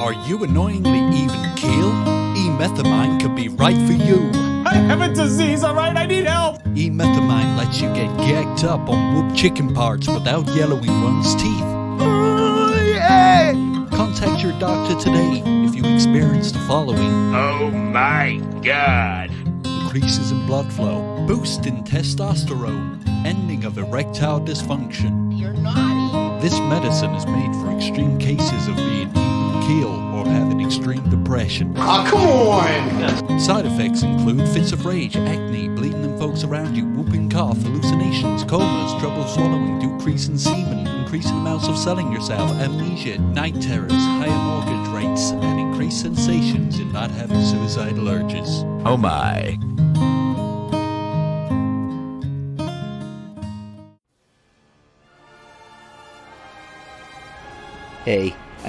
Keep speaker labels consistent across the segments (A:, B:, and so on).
A: Are you annoyingly even keel? E-methamine could be right for you.
B: I have a disease, alright? I need help!
A: E-methamine lets you get gagged up on whoop chicken parts without yellowing one's teeth. Contact your doctor today if you experience the following
C: Oh my god!
A: increases in blood flow, boost in testosterone, ending of erectile dysfunction.
D: You're naughty.
A: This medicine is made for extreme cases of being even keel or having extreme depression.
B: Oh, come on!
A: Side effects include fits of rage, acne, bleeding in folks around you, whooping cough, hallucinations, comas, trouble swallowing, decrease in semen, increasing amounts of selling yourself, amnesia, night terrors, higher mortgage rates, and increased sensations in not having suicidal urges.
C: Oh my.
E: Hey,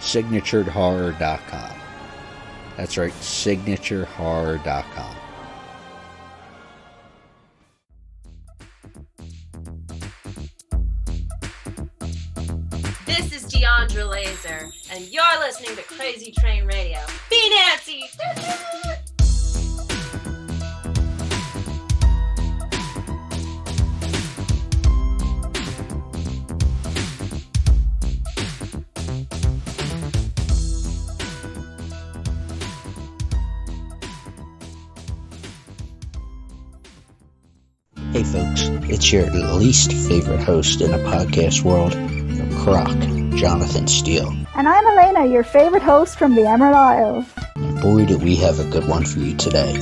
E: signaturehorror.com. That's right, signaturehorror.com.
F: This is Deandra Laser, and you're listening to Crazy Train Radio. Be Nancy!
E: it's your least favorite host in the podcast world, from Croc, Jonathan Steele.
G: And I'm Elena, your favorite host from the Emerald Isle.
E: And boy, do we have a good one for you today.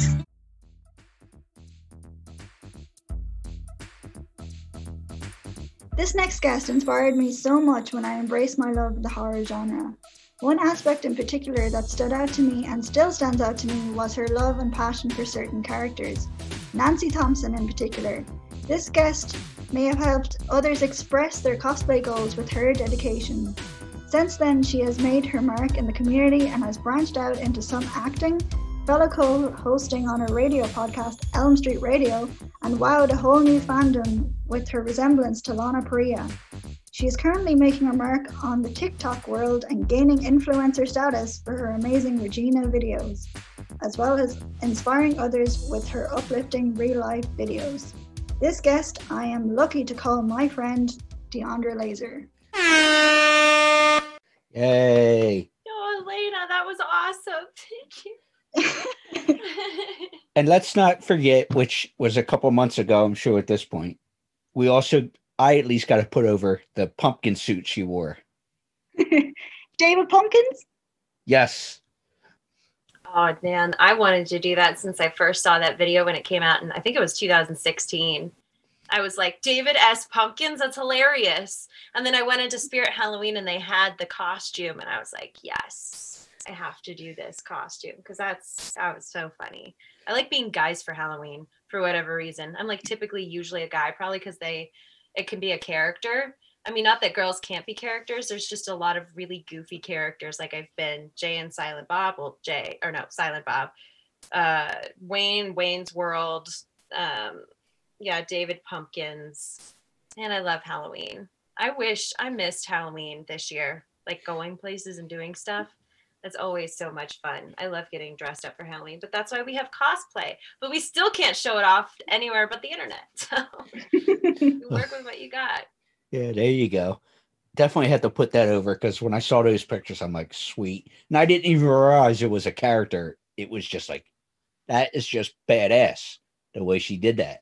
G: This next guest inspired me so much when I embraced my love of the horror genre. One aspect in particular that stood out to me and still stands out to me was her love and passion for certain characters. Nancy Thompson, in particular. This guest may have helped others express their cosplay goals with her dedication. Since then, she has made her mark in the community and has branched out into some acting, fellow co hosting on her radio podcast, Elm Street Radio, and wowed a whole new fandom with her resemblance to Lana Parrilla. She is currently making her mark on the TikTok world and gaining influencer status for her amazing Regina videos, as well as inspiring others with her uplifting real life videos. This guest I am lucky to call my friend Deandra Laser.
E: Yay!
F: Oh, Elena, that was awesome. Thank you.
E: And let's not forget, which was a couple months ago, I'm sure at this point, we also, I at least got to put over the pumpkin suit she wore.
G: David Pumpkins?
E: Yes.
F: Oh man, I wanted to do that since I first saw that video when it came out, and I think it was 2016. I was like, David S. Pumpkins, that's hilarious. And then I went into Spirit Halloween and they had the costume, and I was like, yes, I have to do this costume because that's that was so funny. I like being guys for Halloween for whatever reason. I'm like typically usually a guy, probably because they it can be a character. I mean, not that girls can't be characters. There's just a lot of really goofy characters. Like I've been Jay and Silent Bob. Well, Jay or no, Silent Bob. Uh, Wayne, Wayne's World. Um, yeah, David Pumpkins. And I love Halloween. I wish I missed Halloween this year. Like going places and doing stuff. That's always so much fun. I love getting dressed up for Halloween, but that's why we have cosplay. But we still can't show it off anywhere but the internet. So work with what you got.
E: Yeah, there you go. Definitely had to put that over because when I saw those pictures, I'm like, sweet. And I didn't even realize it was a character. It was just like, that is just badass the way she did that.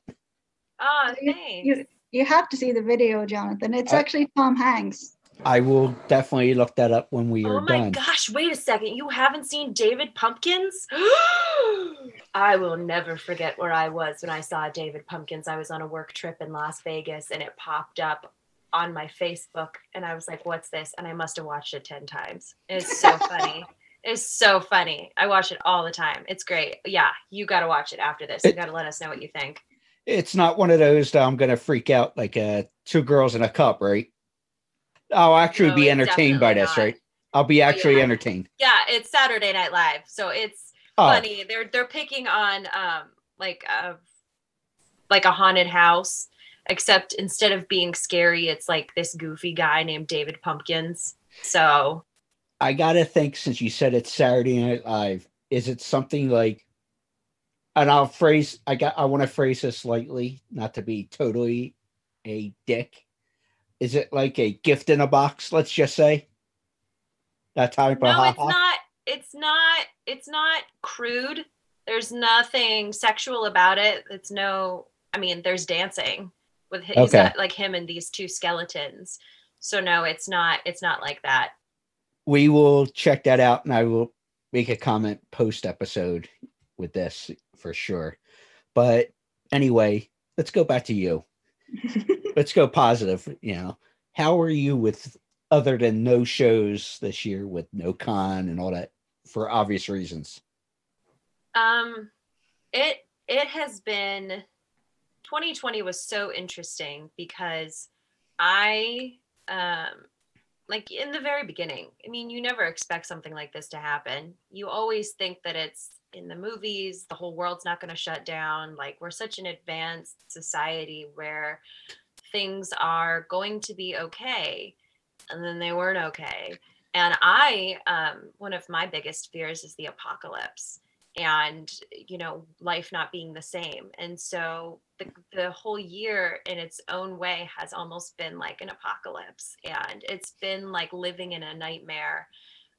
F: Oh,
G: You,
F: thanks.
G: you, you have to see the video, Jonathan. It's
E: I-
G: actually Tom Hanks.
E: I will definitely look that up when we
F: Oh
E: are
F: my
E: done.
F: gosh, wait a second. You haven't seen David Pumpkins? I will never forget where I was when I saw David Pumpkins. I was on a work trip in Las Vegas and it popped up on my Facebook and I was like, what's this? And I must have watched it 10 times. It's so funny. It's so funny. I watch it all the time. It's great. Yeah, you got to watch it after this. You got to let us know what you think.
E: It's not one of those that I'm going to freak out like uh, two girls in a cup, right? I'll actually
F: No,
E: be entertained by this,
F: not.
E: right? I'll be actually
F: yeah.
E: entertained.
F: Yeah, it's Saturday Night Live. So it's
E: Oh,
F: funny. They're they're picking on um like a like a haunted house, except instead of being scary, it's like this goofy guy named David Pumpkins. So
E: I got to think since you said it's Saturday Night Live, is it something like, and I'll phrase, I got, I want to phrase this lightly, not to be totally a dick. Is it like a gift in a box? Let's just say that type of
F: no, it's not. It's not. It's not crude. There's nothing sexual about it. It's no. I mean, there's dancing with hi- he's
E: Okay.
F: got like him and these two skeletons. So no, it's not. It's not like that.
E: we will check that out and I will make a comment post episode with this for sure. But anyway, let's go back to you. let's go positive. You know, how are you with other than no shows this year with no con and all that for obvious reasons?
F: Um, it it has been 2020 was so interesting because I um like in the very beginning. I mean, you never expect something like this to happen. You always think that it's in the movies, the whole world's not going to shut down. Like we're such an advanced society where things are going to be okay. and then they weren't okay. And I, um, one of my biggest fears is the apocalypse and you know life not being the same and so the, mm. the whole year in its own way has almost been like an apocalypse and it's been like living in a nightmare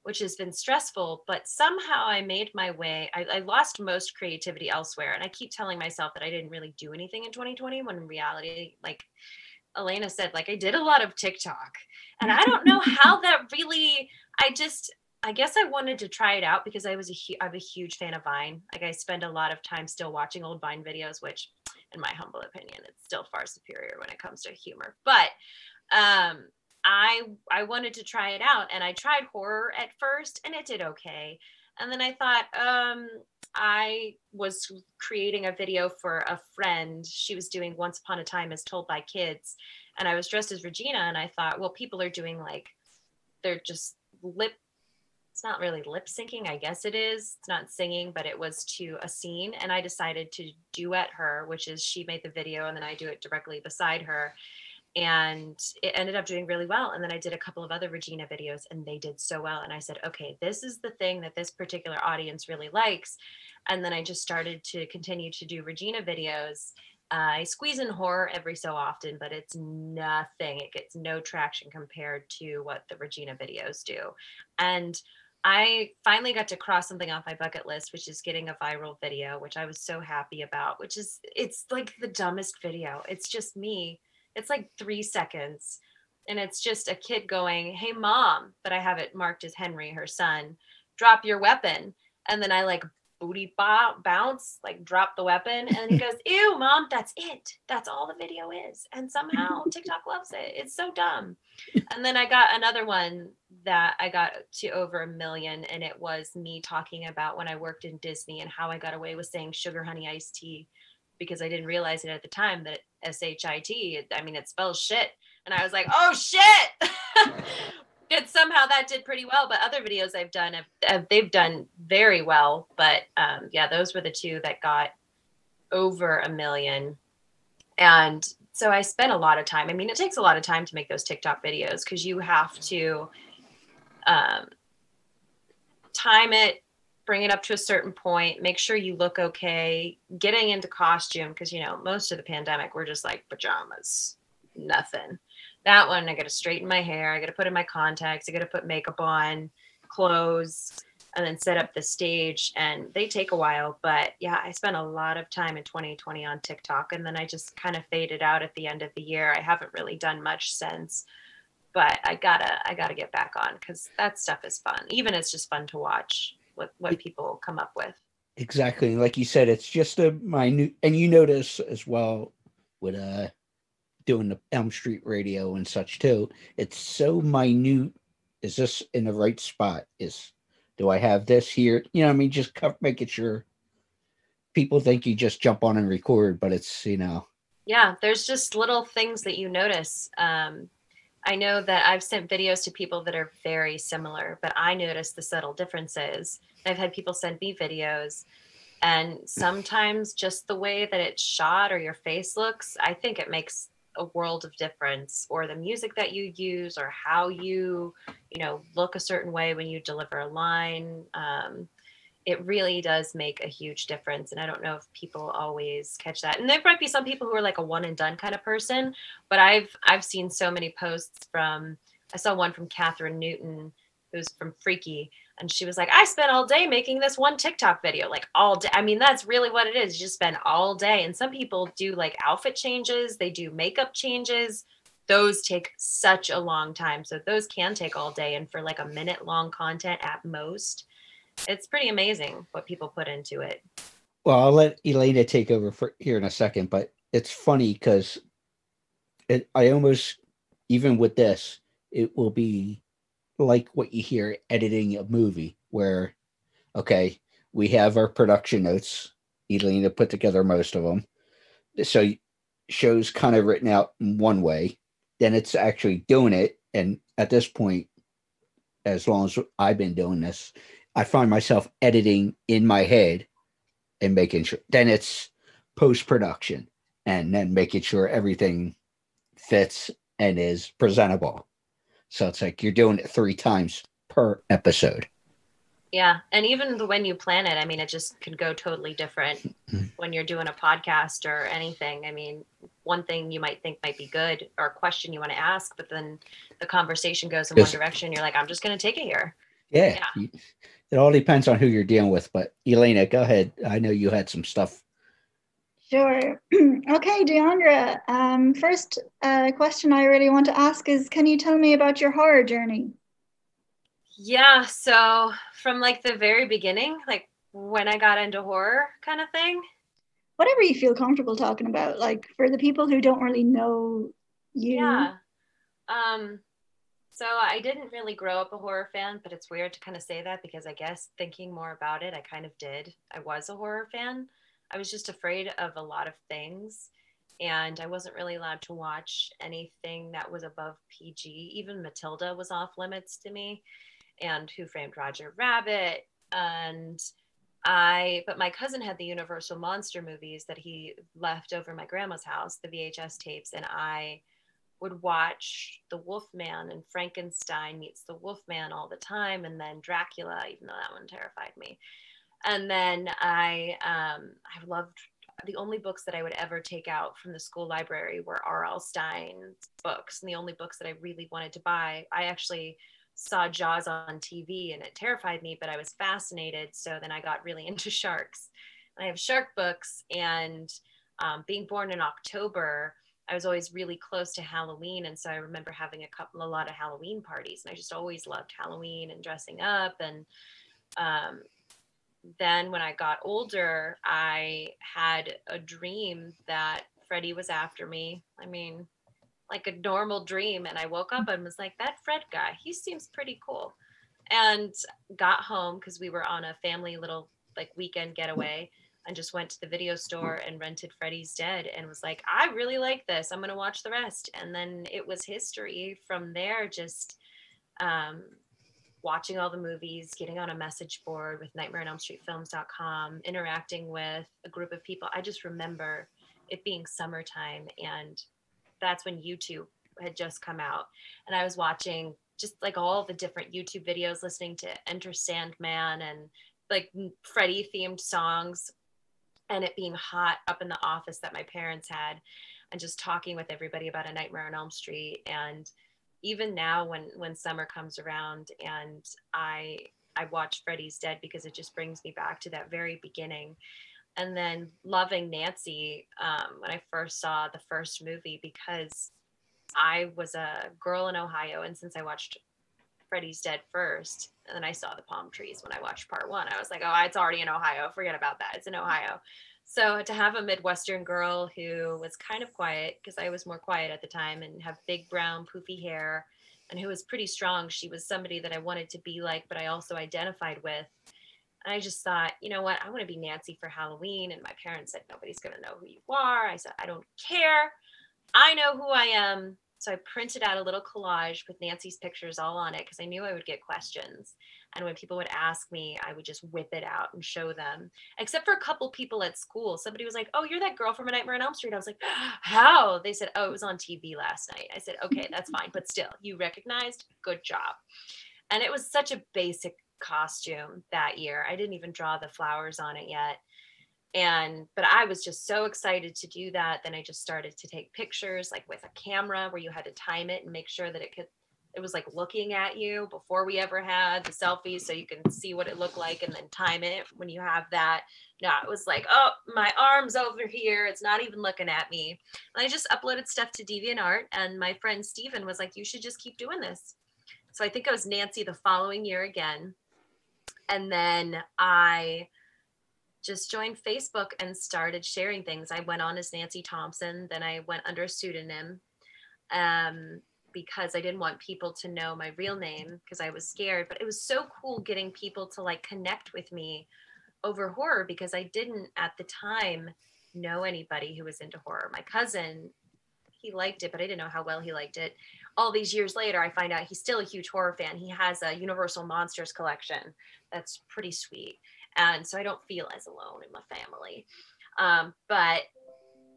F: which has been stressful but somehow i made my way I, I lost most creativity elsewhere and i keep telling myself that i didn't really do anything in 2020 when in reality like elena said like i did a lot of tiktok and i don't know how that really i just I guess I wanted to try it out because I was a I'm a huge fan of Vine. Like I spend a lot of time still watching old Vine videos, which, in my humble opinion, it's still far superior when it comes to humor. But um, I I wanted to try it out, and I tried horror at first, and it did okay. And then I thought, um, I was creating a video for a friend. She was doing Once Upon a Time as Told by Kids, and I was dressed as Regina, and I thought, well, people are doing like they're just lip it's not really lip syncing i guess it is. It's not singing but it was to a scene and i decided to duet her which is she made the video and then i do it directly beside her. And it ended up doing really well and then i did a couple of other regina videos and they did so well. And i said okay this is the thing that this particular audience really likes. And then i just started to continue to do regina videos. Uh, I squeeze in horror every so often, but it's nothing. It gets no traction compared to what the Regina videos do. And I finally got to cross something off my bucket list, which is getting a viral video, which I was so happy about, which is it's like the dumbest video. It's just me. It's like three seconds. And it's just a kid going, Hey mom, but I have it marked as Henry, her son, drop your weapon. And then I like booty bounce, like drop the weapon. And he goes, Ew, mom, that's it. That's all the video is. And somehow TikTok loves it. It's so dumb. And then I got another one that I got to over a million. And it was me talking about when I worked in Disney and how I got away with saying sugar honey iced tea because I didn't realize it at the time that S H I T, I mean, it spells shit. And I was like, oh shit. and somehow that did pretty well. But other videos I've done, have, have they've done very well. But um, yeah, those were the two that got over a million. And so I spent a lot of time. I mean, it takes a lot of time to make those TikTok videos because you have to um, time it, bring it up to a certain point, make sure you look okay, getting into costume because you know most of the pandemic we're just like pajamas, nothing that one i gotta straighten my hair i gotta put in my contacts i gotta put makeup on clothes and then set up the stage and they take a while but yeah i spent a lot of time in 2020 on tiktok and then i just kind of faded out at the end of the year i haven't really done much since but i gotta i gotta get back on because that stuff is fun even it's just fun to watch what what people come up with
E: exactly like you said it's just a minute and you notice as well with uh doing the Elm Street radio and such too. It's so minute. Is this in the right spot? Is do I have this here? You know, I mean, just make making sure people think you just jump on and record, but it's you know.
F: Yeah, there's just little things that you notice. Um, I know that I've sent videos to people that are very similar, but I notice the subtle differences. I've had people send me videos, and sometimes just the way that it's shot or your face looks, I think it makes a world of difference or the music that you use or how you you know look a certain way when you deliver a line um, it really does make a huge difference and i don't know if people always catch that. And there might be some people who are like a one and done kind of person but i've i've seen so many posts from i saw one from Kathryn Newton who's from freaky and she was like, I spent all day making this one TikTok video, like all day. I mean, that's really what it is. You just spend all day. And some people do like outfit changes, they do makeup changes. Those take such a long time. So those can take all day. And for like a minute long content at most, it's pretty amazing what people put into it.
E: Well, I'll let Elena take over for here in a second, but it's funny because I almost, even with this, it will be like what you hear editing a movie where okay we have our production notes elena put together most of them so shows kind of written out in one way then it's actually doing it and at this point as long as i've been doing this i find myself editing in my head and making sure then it's post production and then making sure everything fits and is presentable So it's like you're doing it three times per episode.
F: Yeah. And even the when you plan it, I mean, it just can go totally different
E: Mhm.
F: when you're doing a podcast or anything. I mean, one thing you might think might be good or a question you want to ask, but then the conversation goes in one direction. You're like, I'm just going to take it here.
E: Yeah. you- It all depends on who you're dealing with. But Elena, go ahead. I know you had some stuff.
G: Sure. okay, Deandra. Um, first uh, question I really want to ask is Can you tell me about your horror journey?
F: Yeah. So from like the very beginning, like when I got into horror kind of thing.
G: Whatever you feel comfortable talking about. Like for the people who don't really know you.
F: Yeah. Um, so I didn't really grow up a horror fan, but it's weird to kind of say that because I guess thinking more about it, I kind of did. I was a horror fan. I was just afraid of a lot of things. And I wasn't really allowed to watch anything that was above PG. Even Matilda was off limits to me, and Who Framed Roger Rabbit. And I, but my cousin had the Universal Monster movies that he left over my grandma's house, the VHS tapes, and I would watch The Wolfman and Frankenstein meets the Wolfman all the time, and then Dracula, even though that one terrified me. And then I, um, I loved the only books that I would ever take out from the school library were R.L. Stine's books, and the only books that I really wanted to buy. I actually saw Jaws on TV, and it terrified me, but I was fascinated. So then I got really into sharks. And I have shark books, and um, being born in October. I was always really close to Halloween. And so I remember having a couple, a lot of Halloween parties. And I just always loved Halloween and dressing up. And um, then when I got older, I had a dream that Freddy was after me. I mean, like a normal dream. And I woke up and was like, that Fred guy, he seems pretty cool. And got home because we were on a family little like weekend getaway and just went to the video store and rented Freddy's Dead and was like, I really like this. I'm going to watch the rest. And then it was history from there, just um, watching all the movies, getting on a message board with Nightmare on Elm Street Films.com, interacting with a group of people. I just remember it being summertime and that's when YouTube had just come out. And I was watching just like all the different YouTube videos, listening to Enter Sandman and like Freddy themed songs and it being hot up in the office that my parents had and just talking with everybody about a nightmare on elm street and even now when when summer comes around and i i watch freddy's dead because it just brings me back to that very beginning and then loving nancy um, when i first saw the first movie because i was a girl in ohio and since i watched Freddy's Dead first, and then I saw the palm trees when I watched part one. I was like, oh, it's already in Ohio. Forget about that. It's in Ohio. So to have a Midwestern girl who was kind of quiet, because I was more quiet at the time, and have big brown poofy hair, and who was pretty strong, she was somebody that I wanted to be like, but I also identified with. And I just thought, you know what? I want to be Nancy for Halloween. And my parents said, nobody's going to know who you are. I said, I don't care. I know who I am. So I printed out a little collage with Nancy's pictures all on it because I knew I would get questions. And when people would ask me, I would just whip it out and show them. Except for a couple people at school. Somebody was like, Oh, you're that girl from A Nightmare on Elm Street. I was like, How? They said, Oh, it was on TV last night. I said, Okay, that's fine. But still, you recognized. Good job. And it was such a basic costume that year. I didn't even draw the flowers on it yet and but i was just so excited to do that then i just started to take pictures like with a camera where you had to time it and make sure that it could it was like looking at you before we ever had the selfies so you can see what it looked like and then time it when you have that. No it was like oh my arm's over here. It's not even looking at me. And i just uploaded stuff to deviantart and my friend Steven was like you should just keep doing this. So i think i was nancy the following year again. And then i just joined Facebook and started sharing things. I went on as Nancy Thompson, then I went under a pseudonym. Um, because I didn't want people to know my real name because I was scared. But it was so cool getting people to like connect with me over horror because I didn't at the time know anybody who was into horror. My cousin, he liked it, but I didn't know how well he liked it. All these years later, I find out he's still a huge horror fan. He has a Universal Monsters collection that's pretty sweet and so I don't feel as alone in my family. Um, but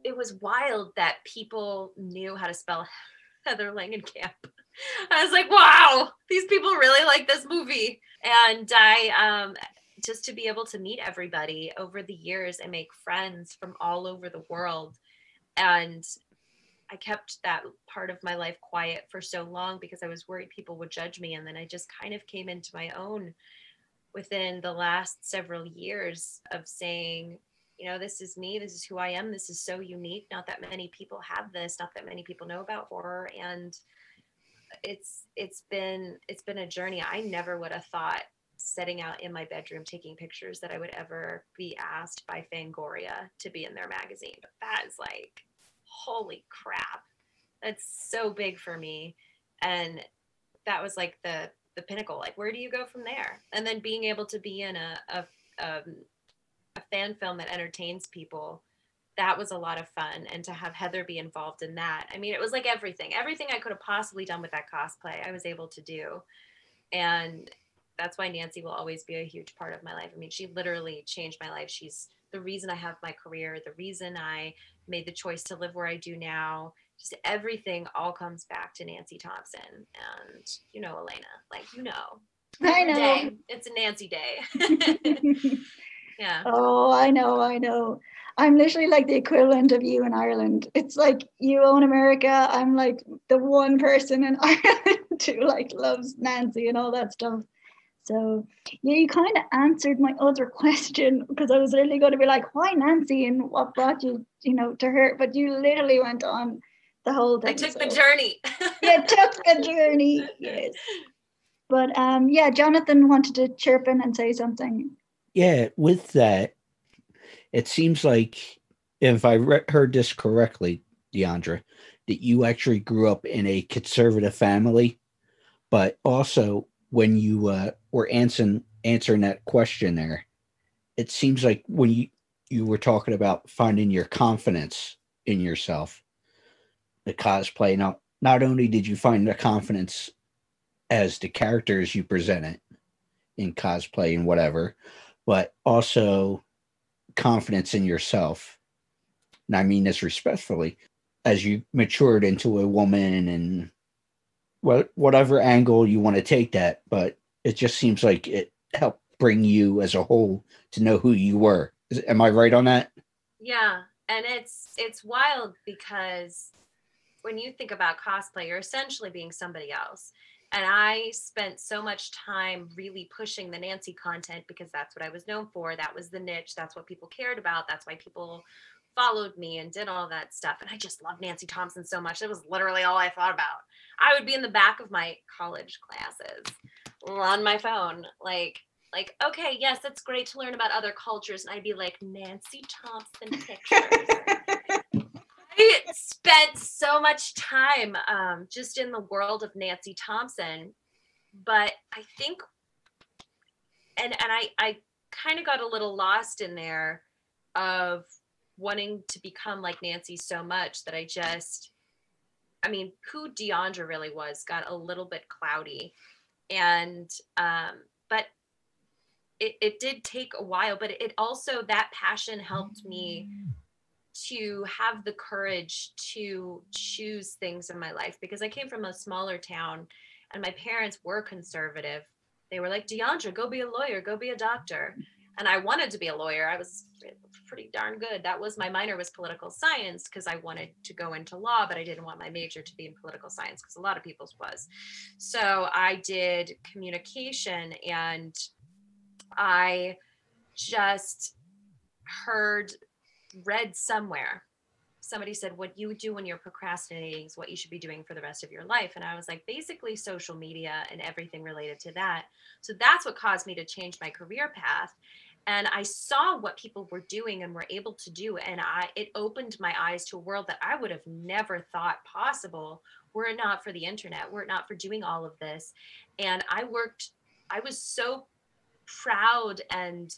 F: it was wild that people knew how to spell Heather Langenkamp. I was like, wow, these people really like this movie. And I um just to be able to meet everybody over the years and make friends from all over the world. And I kept that part of my life quiet for so long because I was worried people would judge me. And then I just kind of came into my own within the last several years of saying, you know, this is me, this is who I am, this is so unique. Not that many people have this, not that many people know about horror. And it's it's been it's been a journey. I never would have thought setting out in my bedroom taking pictures that I would ever be asked by Fangoria to be in their magazine. But that is like, holy crap. That's so big for me. And that was like the the pinnacle. Like, where do you go from there? And then being able to be in a a, um, a fan film that entertains people, that was a lot of fun. And to have Heather be involved in that, I mean, it was like everything, everything I could have possibly done with that cosplay, I was able to do. And that's why Nancy will always be a huge part of my life. I mean, she literally changed my life. She's the reason I have my career, the reason I made the choice to live where I do now. Just everything all comes back to Nancy Thompson. And you know, Elena, like you know.
G: I know.
F: Day, it's a Nancy day. yeah.
G: Oh, I know, I know. I'm literally like the equivalent of you in Ireland. It's like you own America. I'm like the one person in Ireland who like loves Nancy and all that stuff. So yeah, you kind of answered my other question because I was literally going to be like, why Nancy and what brought you, you know, to her? But you literally went on the whole thing.
F: I took so. the journey.
G: yeah, took the journey. Yes. But um, yeah, Jonathan wanted to chirp in and say something.
E: Yeah, with that, it seems like if I re- heard this correctly, Deandra, that you actually grew up in a conservative family, but also when you uh, were answering answering that question there, it seems like when you you were talking about finding your confidence in yourself, the cosplay. Now, not only did you find the confidence as the characters you presented in cosplay and whatever, but also confidence in yourself. And I mean this respectfully, as you matured into a woman and what whatever angle you want to take that, but it just seems like it helped bring you as a whole to know who you were. Is, am I right on that?
F: Yeah, and it's it's wild because when you think about cosplay, you're essentially being somebody else. And I spent so much time really pushing the Nancy content because that's what I was known for. That was the niche. That's what people cared about. That's why people followed me and did all that stuff. And I just love Nancy Thompson so much. It was literally all I thought about. I would be in the back of my college classes on my phone, like, like, okay, yes, it's great to learn about other cultures. And I'd be like, Nancy Thompson pictures. Spent so much time um, just in the world of Nancy Thompson, but I think, and and I I kind of got a little lost in there of wanting to become like Nancy so much that I just, I mean, who Deandra really was got a little bit cloudy. And, um, but it, it did take a while, but it also, that passion helped me to have the courage to choose things in my life because I came from a smaller town and my parents were conservative. They were like, Deandra, go be a lawyer, go be a doctor and I wanted to be a lawyer. I was pretty darn good. That was my minor was political science because I wanted to go into law, but I didn't want my major to be in political science because a lot of people's was. So I did communication and I just heard read somewhere. Somebody said what you do when you're procrastinating is what you should be doing for the rest of your life. And i was like basically social media and everything related to that. So that's what caused me to change my career path. And i saw what people were doing and were able to do. And i it opened my eyes to a world that i would have never thought possible were it not for the internet were it not for doing all of this. And i worked i was so proud and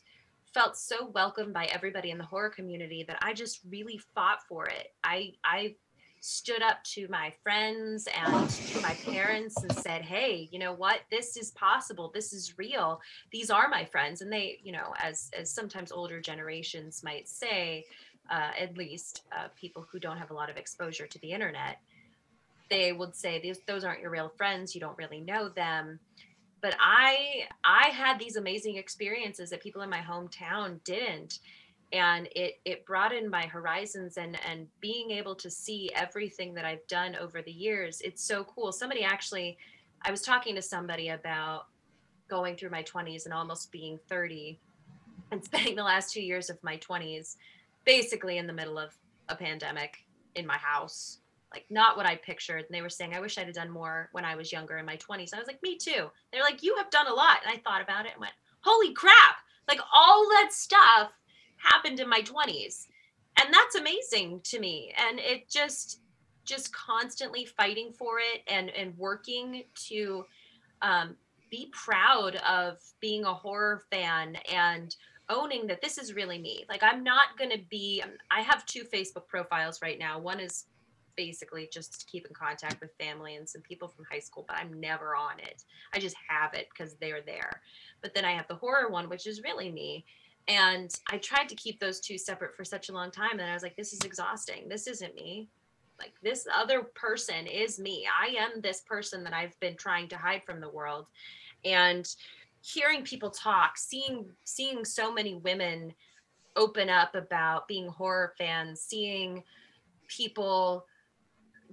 F: felt so welcomed by everybody in the horror community that i just really fought for it i i stood up to my friends and to my parents and said, "Hey, you know what? This is possible. This is real. These are my friends." And they, you know, as as sometimes older generations might say, uh, at least uh, people who don't have a lot of exposure to the internet, they would say these those aren't your real friends you don't really know them but i i had these amazing experiences that people in my hometown didn't. And it it broadened my horizons and and being able to see everything that i've done over the years it's so cool. Somebody actually i was talking to somebody about going through my 20s and almost being 30 and spending the last two years of my 20s basically in the middle of a pandemic in my house like not what I pictured. And they were saying, I wish I'd have done more when I was younger in my 20s. I was like, me too. They're like, you have done a lot. And I thought about it and went, holy crap. Like all that stuff happened in my 20s. And that's amazing to me. And it just, just constantly fighting for it and, and working to um, be proud of being a horror fan and owning that this is really me. Like I'm not going to be I have two Facebook profiles right now. One is basically just to keep in contact with family and some people from high school, but I'm never on it. I just have it because they're there. But then I have the horror one, which is really me. And I tried to keep those two separate for such a long time. And I was like, this is exhausting. This isn't me. Like, this other person is me. I am this person that I've been trying to hide from the world. And hearing people talk, seeing seeing so many women open up about being horror fans, seeing people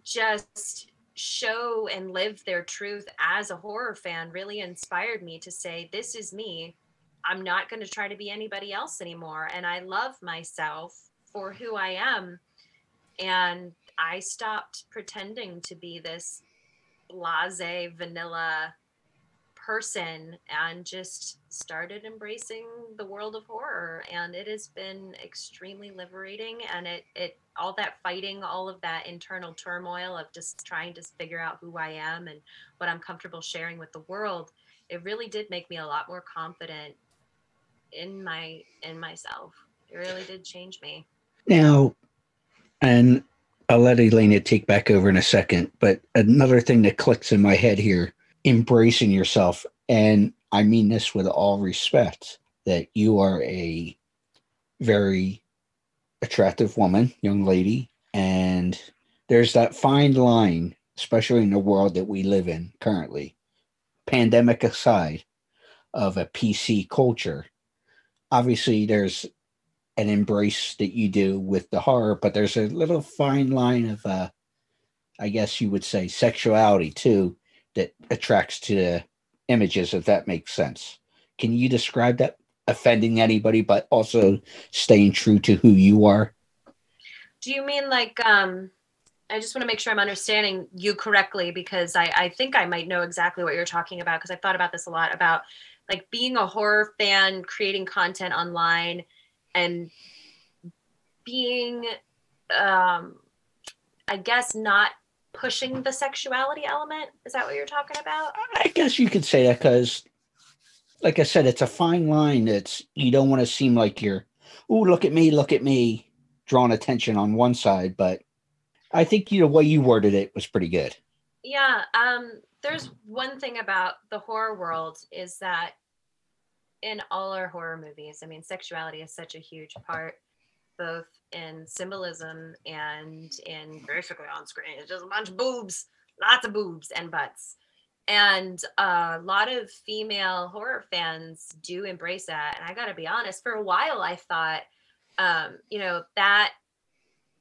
F: just show and live their truth as a horror fan really inspired me to say, This is me. I'm not going to try to be anybody else anymore. And I love myself for who I am. And I stopped pretending to be this blase, vanilla person and just started embracing the world of horror. And it has been extremely liberating. And it it all that fighting all of that internal turmoil of just trying to figure out who I am and what I'm comfortable sharing with the world it really did make me a lot more confident in my in myself. It really did change me.
E: Now and I'll let Elena take back over in a second but another thing that clicks in my head here embracing yourself. And I mean this with all respect that you are a very attractive woman, young lady, and there's that fine line, especially in the world that we live in currently, pandemic aside, of a PC culture. Obviously, there's an embrace that you do with the horror, but there's a little fine line of, uh, I guess you would say, sexuality too, that attracts to images, if that makes sense. Can you describe that? Offending anybody, but also staying true to who you are?
F: Do you mean like, um, I just want to make sure I'm understanding you correctly because I, I think I might know exactly what you're talking about because I've thought about this a lot about like being a horror fan, creating content online, and being, um, I guess, not pushing the sexuality element. Is that what you're talking about?
E: I guess you could say that because, like I said, it's a fine line. It's you don't want to seem like you're, oh, look at me, look at me, drawing attention on one side. But I think you know what you worded it was pretty good.
F: Yeah. Um. There's one thing about the horror world is that in all our horror movies, I mean, sexuality is such a huge part both in symbolism and in basically on screen. It's just a bunch of boobs, lots of boobs and butts. And a lot of female horror fans do embrace that. And I got to be honest, for a while, I thought, um, you know, that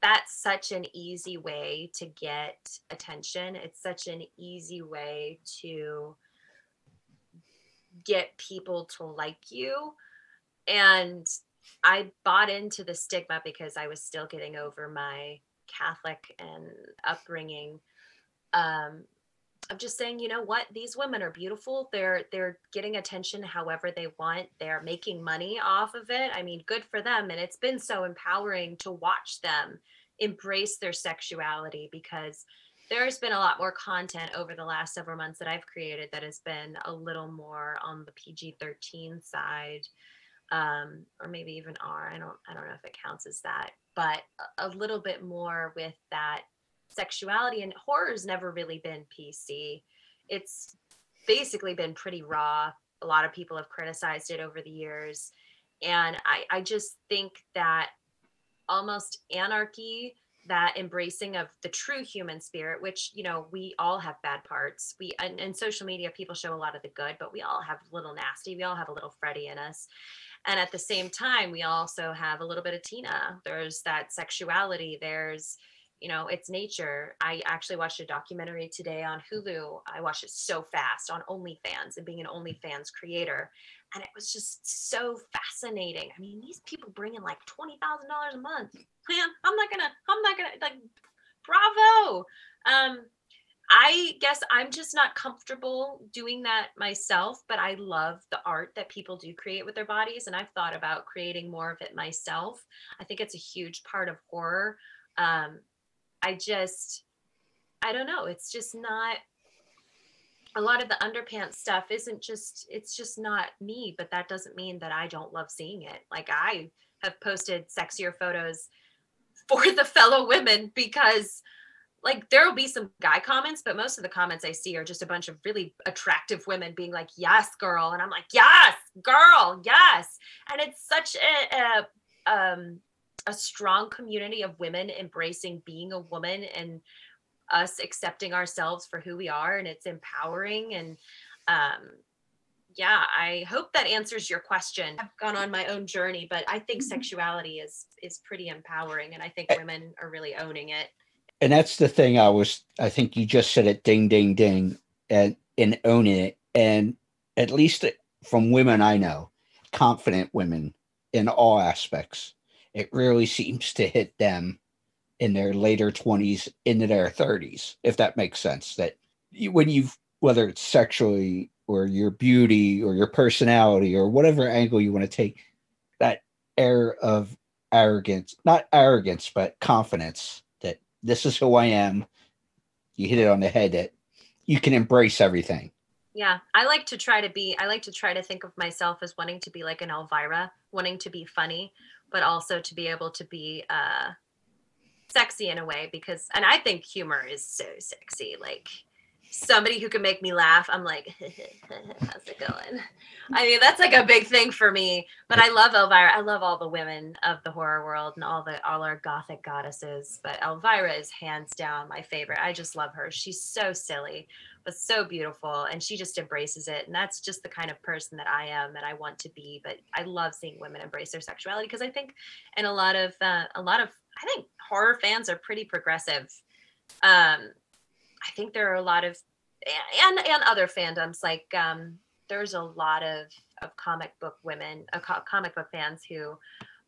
F: that's such an easy way to get attention. It's such an easy way to get people to like you. And I bought into the stigma because I was still getting over my Catholic and upbringing. Um, I'm just saying, you know what? These women are beautiful. They're they're getting attention however they want. They're making money off of it. I mean, good for them. And it's been so empowering to watch them embrace their sexuality because there's been a lot more content over the last several months that I've created that has been a little more on the PG-13 side um, or maybe even R. I don't I don't know if it counts as that, but a, little bit more with that sexuality and horror's never really been PC. It's basically been pretty raw. A lot of people have criticized it over the years. And I, I just think that almost anarchy that embracing of the true human spirit which you know we all have bad parts we and, and social media people show a lot of the good but we all have a little nasty we all have a little freddy in us and at the same time we also have a little bit of tina. There's that sexuality. There's you know it's nature. I actually watched a documentary today on hulu. I watched it so fast on onlyfans and being an onlyfans creator. And it was just so fascinating. I mean these people bring in like $20000 a month. Man i'm not gonna i'm not gonna like bravo. Um I guess I'm just not comfortable doing that myself, but I love the art that people do create with their bodies. And I've thought about creating more of it myself. I think it's a huge part of horror. Um, I just, I don't know. It's just not. A lot of the underpants stuff isn't just. It's just not me. But that doesn't mean that I don't love seeing it. Like I have posted sexier photos for the fellow women because like there will be some guy comments but most of the comments i see are just a bunch of really attractive women being like yes girl and i'm like yes girl yes and it's such a, a um a strong community of women embracing being a woman and us accepting ourselves for who we are and it's empowering and um yeah i hope that answers your question i've gone on my own journey but i think mm-hmm. sexuality is is pretty empowering and i think women are really owning it
E: and that's the thing i was i think you just said it ding ding ding and in owning it. And at least from women i know confident women in all aspects it really seems to hit them in their later 20s into their 30s if that makes sense that when you've whether it's sexually or your beauty or your personality or whatever angle you want to take that air of arrogance not arrogance but confidence this is who i am you hit it on the head that you can embrace everything
F: yeah i like to try to be i like to try to think of myself as wanting to be like an elvira wanting to be funny but also to be able to be uh, sexy in a way because, and I think humor is so sexy. Like somebody who can make me laugh, I'm like, how's it going? I mean, that's like a big thing for me. But I love Elvira. I love all the women of the horror world and all the all our gothic goddesses. But Elvira is hands down my favorite. I just love her. She's so silly, but so beautiful and she just embraces it and that's just the kind of person that i am and i want to be but i love seeing women embrace their sexuality because i think and a lot of uh, a lot of i think horror fans are pretty progressive um i think there are a lot of and and other fandoms like um there's a lot of of comic book women uh, comic book fans who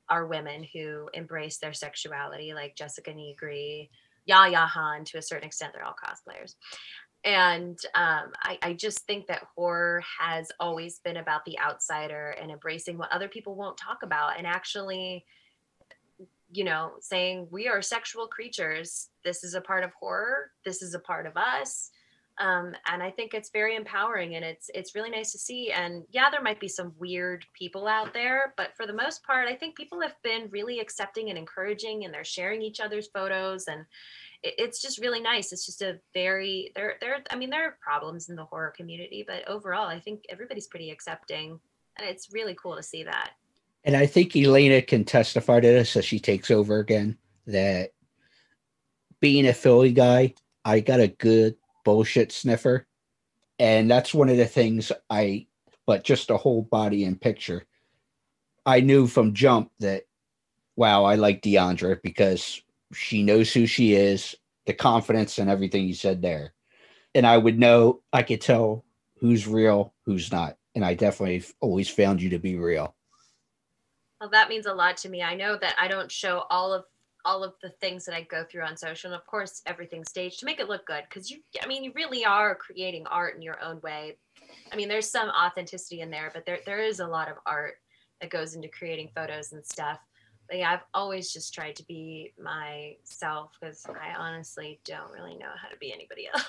F: are women who embrace their sexuality like jessica Nigri Yaya Han to a certain extent. They're all cosplayers and um, I, I, just think that horror has always been about the outsider and embracing what other people won't talk about and actually you know saying we are sexual creatures this is a part of horror this is a part of us um, and i think it's very empowering and it's it's really nice to see and yeah there might be some weird people out there but for the most part i think people have been really accepting and encouraging and they're sharing each other's photos and it's just really nice. It's just a very there there I mean there are problems in the horror community, but overall I think everybody's pretty accepting and it's really cool to see that.
E: And I think Elena can testify to this as she takes over again that being a Philly guy, I got a good bullshit sniffer. And that's one of the things I but just a whole body and picture. I knew from jump that wow, I like Deandra because she knows who she is, the confidence and everything you said there. And I would know, I could tell who's real, who's not. And I definitely always found you to be real.
F: Well, that means a lot to me. I know that I don't show all of all of the things that I go through on social. And of course, everything's staged to make it look good because you, I mean, you really are creating art in your own way. I mean, there's some authenticity in there, but there, there is a lot of art that goes into creating photos and stuff yeah, I've always just tried to be myself because oh. I honestly don't really know how to be anybody else.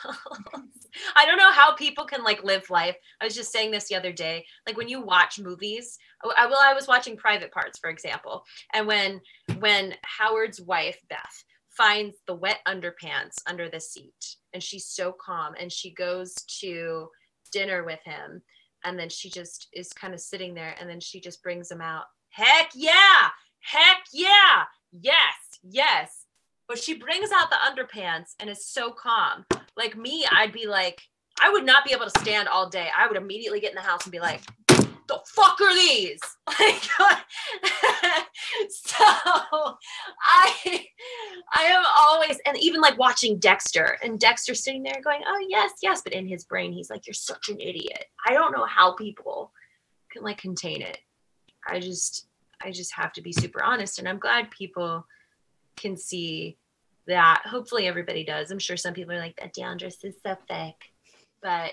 F: I don't know how people can like live life. I was just saying this the other day. Like when you watch movies, oh, I well, I was watching Private Parts, for example, and when when Howard's wife Beth finds the wet underpants under the seat, and she's so calm, and she goes to dinner with him, and then she just is kind of sitting there, and then she just brings him out. Heck yeah! Heck yeah. Yes. Yes. but she brings out the underpants and is so calm. Like me, I'd be like, I would not be able to stand all day. I would immediately get in the house and be like, the fuck are these? Like, so I, I am always, and even like watching Dexter, and Dexter sitting there going, "Oh yes, yes," but in his brain, he's like, "You're such an idiot." I don't know how people can like contain it. I just, I just have to be super honest, and I'm glad people can see that. Hopefully, everybody does. I'm sure some people are like, "That Deandra is so fake," but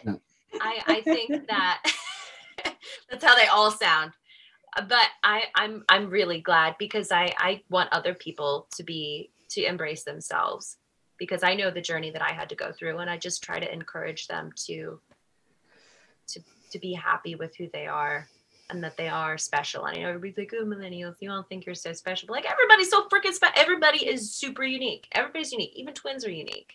F: I, I think that. That's how they all sound. But I, I'm I'm really glad because I, I want other people to be to embrace themselves because I know the journey that I had to go through and I just try to encourage them to to to be happy with who they are and that they are special. And I know everybody's like, oh, millennials, you don't think you're so special. But like everybody's so freaking special. Everybody is super unique. Everybody's unique. Even twins are unique.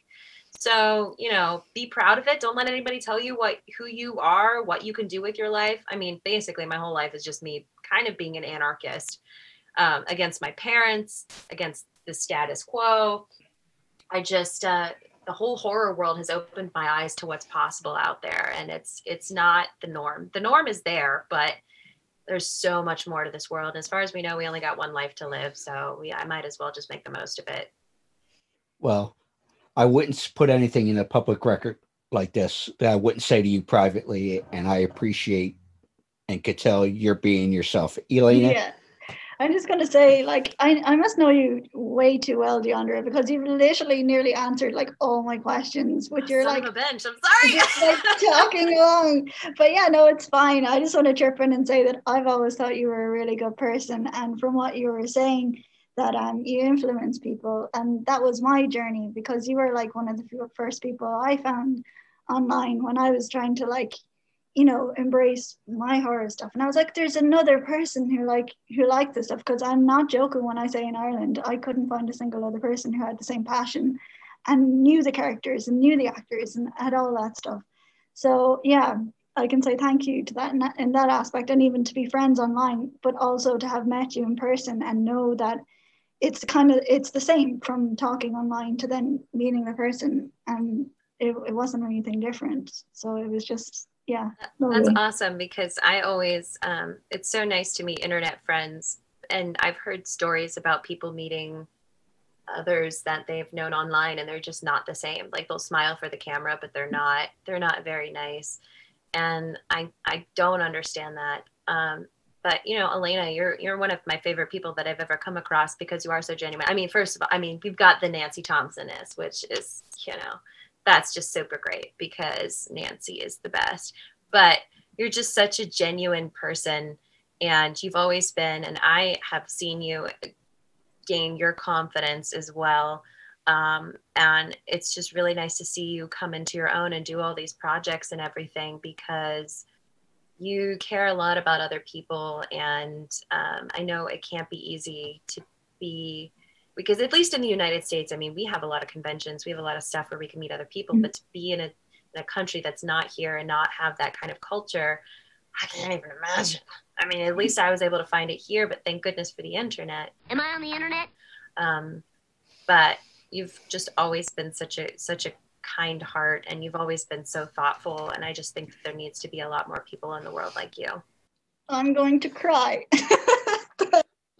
F: So, you know, be proud of it. Don't let anybody tell you what who you are, what you can do with your life. I mean, basically my whole life is just me kind of being an anarchist um, against my parents, against the status quo. I just uh the whole horror world has opened my eyes to what's possible out there and it's it's not the norm. The norm is there, but there's so much more to this world. As far as we know, we only got one life to live, so we I might as well just make the most of it.
E: Well, I wouldn't put anything in a public record like this that I wouldn't say to you privately, and I appreciate and could tell you're being yourself, Elena.
G: Yeah. I'm just gonna say, like, I, I must know you way too well, Deandra, because you've literally nearly answered like all my questions, which you're like
F: a bench. I'm sorry.
G: just, like talking along. But yeah, no, it's fine. I just want to chirp in and say that I've always thought you were a really good person, and from what you were saying, that um you influence people, and that was my journey because you were like one of the first people I found online when I was trying to like you know embrace my horror stuff. And i was like there's another person who like who liked this stuff because i'm not joking when i say in ireland i couldn't find a single other person who had the same passion and knew the characters and knew the actors and had all that stuff. So yeah i can say thank you to that in, that in that aspect and even to be friends online but also to have met you in person and know that it's kind of it's the same from talking online to then meeting the person. And it, it wasn't anything different. So it was just yeah
F: That's awesome because I always, um, it's so nice to meet internet friends. And I've heard stories about people meeting others that they've known online and they're just not the same. Like they'll smile for the camera, but they're not, they're not very nice. And I, I don't understand that. Um, but you know, Elena, you're you're one of my favorite people that I've ever come across because you are so genuine. I mean, first of all, I mean, we've got the Nancy Thompson is, which is, you know, that's just super great because Nancy is the best. But you're just such a genuine person and you've always been and I have seen you gain your confidence as well. Um, and it's just really nice to see you come into your own and do all these projects and everything because you care a lot about other people and um, i know it can't be easy to be because at least in the United States, I mean, we have a lot of conventions, we have a lot of stuff where we can meet other people, mm-hmm. but to be in a, in a country that's not here and not have that kind of culture, I can't even imagine. I mean, at least I was able to find it here, but thank goodness for the internet.
H: Am I on the internet?
F: Um, but you've just always been such a such a kind heart, and you've always been so thoughtful. And I just think there needs to be a lot more people in the world like you.
G: I'm going to cry.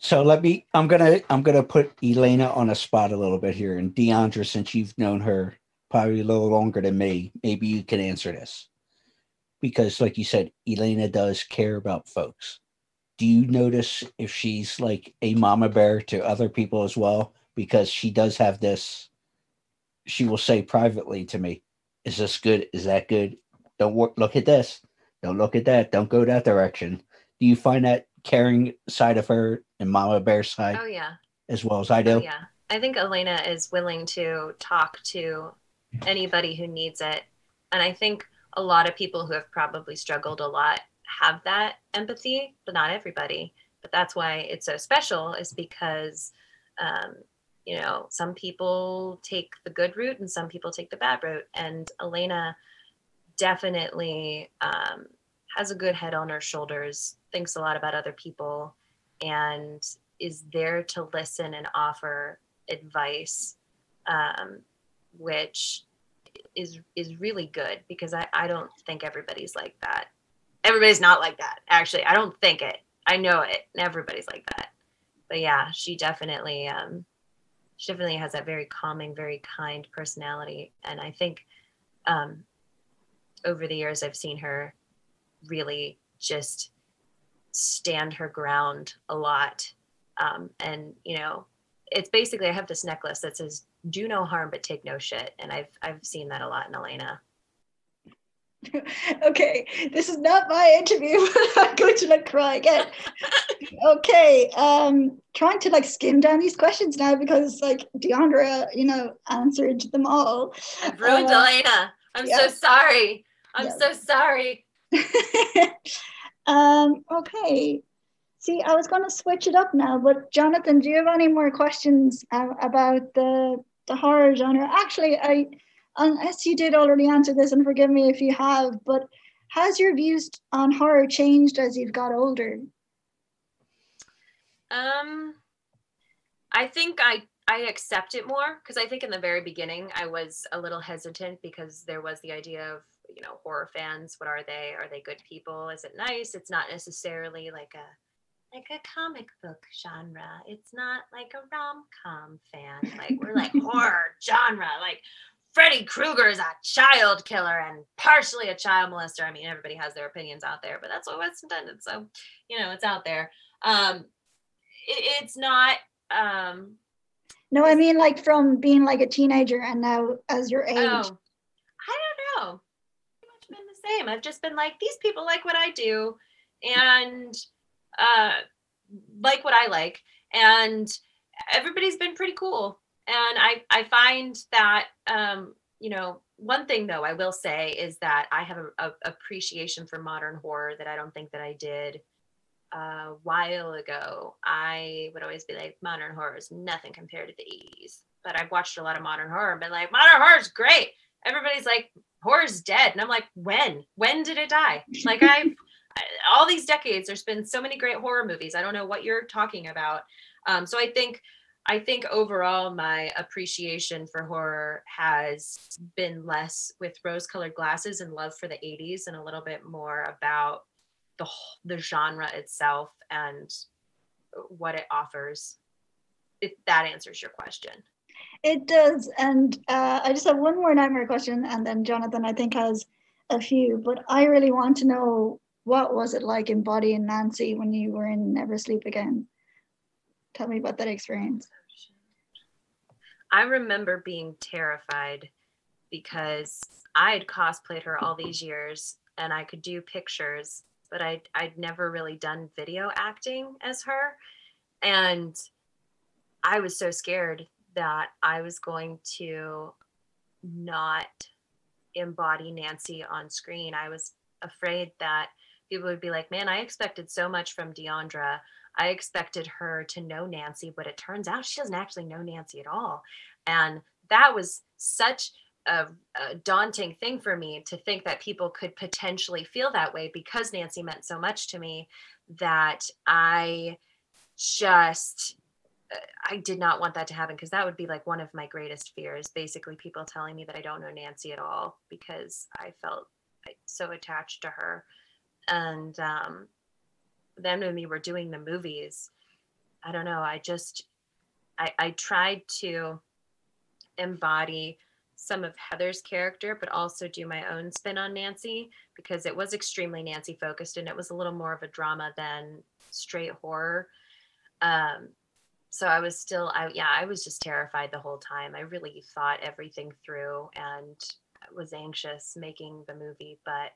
E: So let me. I'm gonna. I'm gonna put Elena on a spot a little bit here, and Deandra, since you've known her probably a little longer than me, maybe you can answer this, because like you said, Elena does care about folks. Do you notice if she's like a mama bear to other people as well? Because she does have this. She will say privately to me, "Is this good? Is that good? Don't work, look at this. Don't look at that. Don't go that direction." Do you find that caring side of her and Mama Bear side.
F: Oh yeah.
E: As well as I do. Oh,
F: yeah. I think Elena is willing to talk to anybody who needs it. And I think a lot of people who have probably struggled a lot have that empathy, but not everybody. But that's why it's so special, is because, um, you know, some people take the good route and some people take the bad route. And Elena definitely um, has a good head on her shoulders, thinks a lot about other people, and is there to listen and offer advice um, which is is really good because I, I don't think everybody's like that. Everybody's not like that. Actually, I don't think it. I know it. Everybody's like that. But yeah, she definitely um, she definitely has that very calming, very kind personality, and I think um, over the years I've seen her really just stand her ground a lot. Um, and you know, it's basically I have this necklace that says "Do no harm but take no shit," and I've I've seen that a lot in Elena.
G: okay, this is not my interview, but I'm going to like cry again. okay, um, trying to like skim down these questions now because like Deandra, you know, answered them all.
F: I've ruined uh, Elena. I'm yeah. so sorry. I'm yeah. so sorry.
G: um, okay. See, I was going to switch it up now, but Jonathan, do you have any more questions uh, about the the horror genre? Actually, I unless you did already answer this, and forgive me if you have, but has your views on horror changed as you've got older?
F: Um, I think I I accept it more because I think in the very beginning I was a little hesitant because there was the idea of you know horror fans. What are they? Are they good people? Is it nice? It's not necessarily like a like a comic book genre. It's not like a rom com fan. Like we're like horror genre. Like Freddy Krueger is a child killer and partially a child molester. I mean, everybody has their opinions out there, but that's what was intended. So, you know, it's out there. Um, it, it's not. Um,
G: no, I mean, like from being like a teenager and now as your age. Oh, I
F: don't know. Same. I've just been like, these people like what I do, and uh, like what I like, and everybody's been pretty cool and I I find that um, you know one thing though I will say is that I have a, a appreciation for modern horror that I don't think that I did a while ago. I would always be like modern horror is nothing compared to the 80s, but I've watched a lot of modern horror and been like modern horror is great. Everybody's like horror's dead, and I'm like when when did it die? Like I've all these decades there's been so many great horror movies. I don't know what you're talking about. Um, so I think I think overall my appreciation for horror has been less with rose colored glasses and love for the 80s and a little bit more about the the genre itself and what it offers. If that answers your question.
G: It does. And uh, I just have one more nightmare question and then Jonathan I think has a few, but I really want to know what was it like embodying Nancy when you were in Never Sleep Again? Tell me about that experience.
F: I remember being terrified because I had cosplayed her all these years and I could do pictures, but I'd, I'd never really done video acting as her. And I was so scared that I was going to not embody Nancy on screen. I was afraid that people would be like, man, I expected so much from Deandra. I expected her to know Nancy, but it turns out she doesn't actually know Nancy at all. And that was such a, a, daunting thing for me to think that people could potentially feel that way because Nancy meant so much to me that I just I did not want that to happen because that would be like one of my greatest fears. Basically, people telling me that I don't know Nancy at all because I felt so attached to her. And um, then when we were doing the movies, I don't know, I just, I, I tried to embody some of Heather's character, but also do my own spin on Nancy because it was extremely Nancy focused and it was a little more of a drama than straight horror. Um, so I was still, I, yeah, I was just terrified the whole time. I really thought everything through and was anxious making the movie, but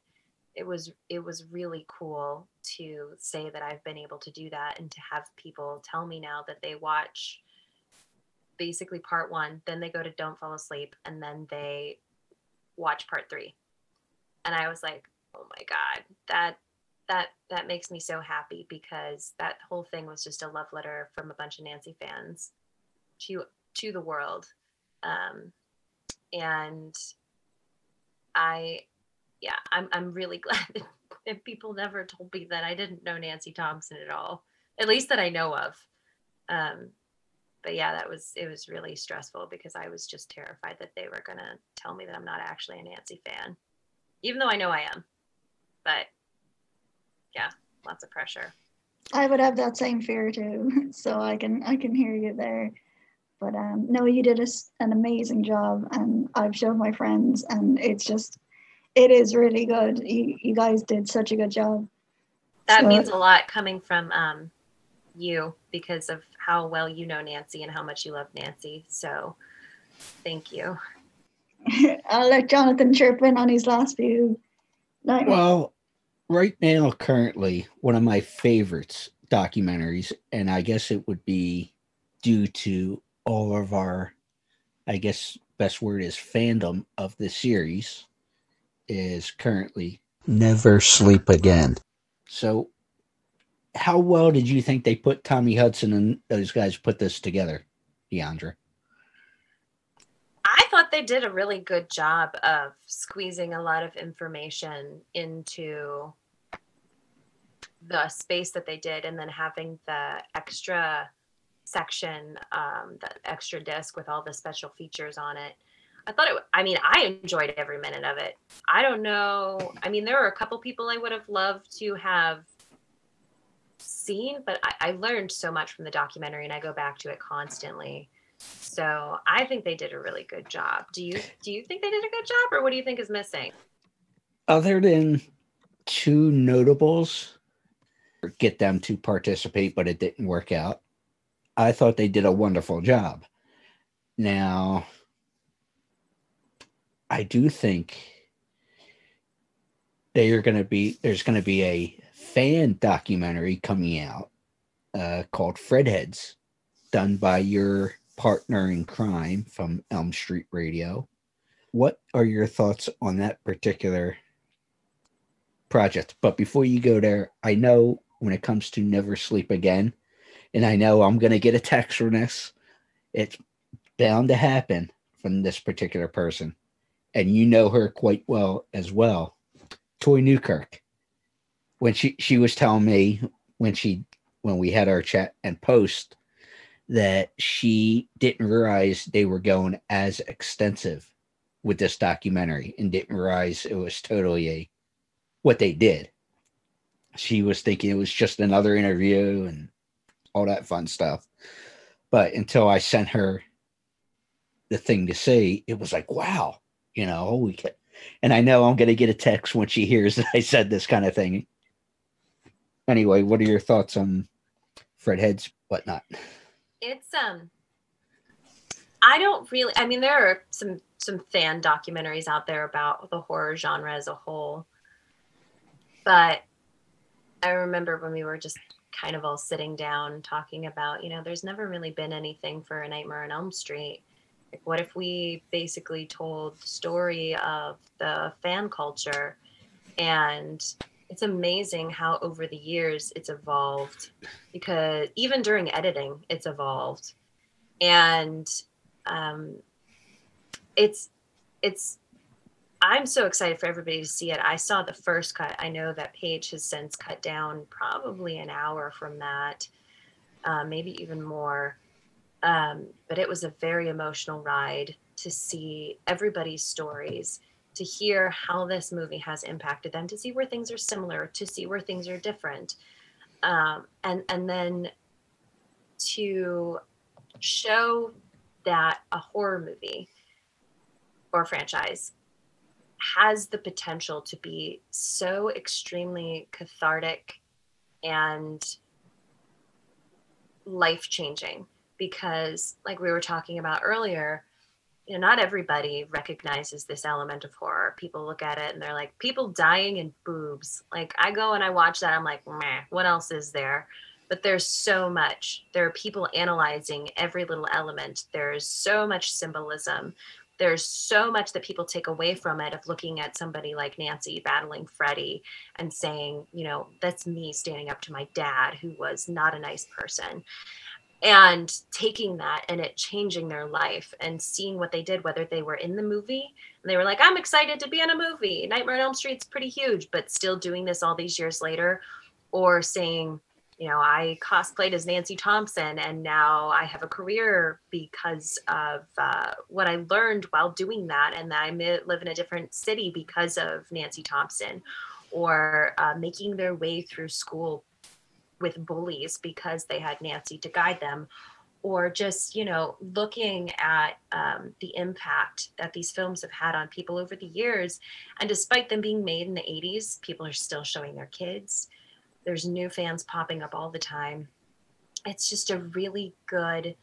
F: it was it was really cool to say that I've been able to do that and to have people tell me now that they watch basically part one, then they go to Don't Fall Asleep, and then they watch part three. And I was like, oh my God, that that that makes me so happy because that whole thing was just a love letter from a bunch of Nancy fans to to the world. Um, and I yeah, I'm I'm really glad that, people never told me that I didn't know Nancy Thompson at all, at least that I know of. Um, but yeah, that was it was really stressful because I was just terrified that they were gonna tell me that I'm not actually a Nancy fan, even though I know I am. But yeah, lots of pressure.
G: I would have that same fear too, so I can I can hear you there. But um, no, you did a, an amazing job, and I've shown my friends, and it's just it is really good. You you guys did such a good job.
F: That so, means a lot coming from um, you because of how well you know Nancy and how much you love Nancy. So thank you.
G: I'll let Jonathan chirp in on his last few.
E: Well, right now, currently, one of my favorites documentaries, and I guess it would be due to all of our, I guess, best word is fandom of the series, is currently Never Sleep Again. So, how well did you think they put Thommy Hutson and those guys put this together, Deandra?
F: I thought they did a really good job of squeezing a lot of information into the space that they did and then having the extra section, um, the extra disc with all the special features on it. I thought it, I mean, I enjoyed every minute of it. I don't know. I mean, there were a couple people I would have loved to have seen, but I, I learned so much from the documentary and I go back to it constantly. So I think they did a really good job. Do you do you think they did a good job or what do you think is missing?
E: Other than two notables get them to participate, but it didn't work out. I thought they did a wonderful job. Now, I do think they are going to be there's going to be a fan documentary coming out uh, called Fredheads, done by your partner in crime from Elm Street Radio. What are your thoughts on that particular project? But before you go there, I know when it comes to Never Sleep Again, and I know I'm going to get a text from this. It's bound to happen from this particular person. And you know her quite well as well. Toy Newkirk. When she, she was telling me when she when we had our chat and post that she didn't realize they were going as extensive with this documentary and didn't realize it was totally a what they did. She was thinking it was just another interview and all that fun stuff. But until I sent her the thing to say, it was like, wow, you know, we can. And I know I'm going to get a text when she hears that I said this kind of thing. Anyway, what are your thoughts on Fredheads, whatnot?
F: it's um I don't really I mean there are some some fan documentaries out there about the horror genre as a whole. But I remember when we were just kind of all sitting down talking about, you know, there's never really been anything for a Nightmare on Elm Street. Like what if we basically told the story of the fan culture and it's amazing how over the years it's evolved because even during editing it's evolved and um, it's it's i'm so excited for everybody to see it. I saw the first cut. I know that Paige has since cut down probably an hour from that uh, maybe even more. Um, but it was a very emotional ride to see everybody's stories to hear how this movie has impacted them, to see where things are similar, to see where things are different, um, and and then to show that a horror movie or franchise has the potential to be so extremely cathartic and life changing because like we were talking about earlier you know, not everybody recognizes this element of horror. People look at it and they're like, people dying in boobs. Like I go and I watch that, I'm like, meh, what else is there? But there's so much. There are people analyzing every little element. There's so much symbolism. There's so much that people take away from it of looking at somebody like Nancy battling Freddy and saying, you know, that's me standing up to my dad who was not a nice person. And taking that and it changing their life and seeing what they did whether they were in the movie and they were like i'm excited to be in a movie. Nightmare on elm street's pretty huge but still doing this all these years later or saying you know, I cosplayed as Nancy Thompson, and now I have a career because of uh, what I learned while doing that, and that I live in a different city because of Nancy Thompson, or uh, making their way through school with bullies because they had Nancy to guide them, or just you know looking at um, the impact that these films have had on people over the years, and despite them being made in the 80s, people are still showing their kids there's new fans popping up all the time. It's just a really good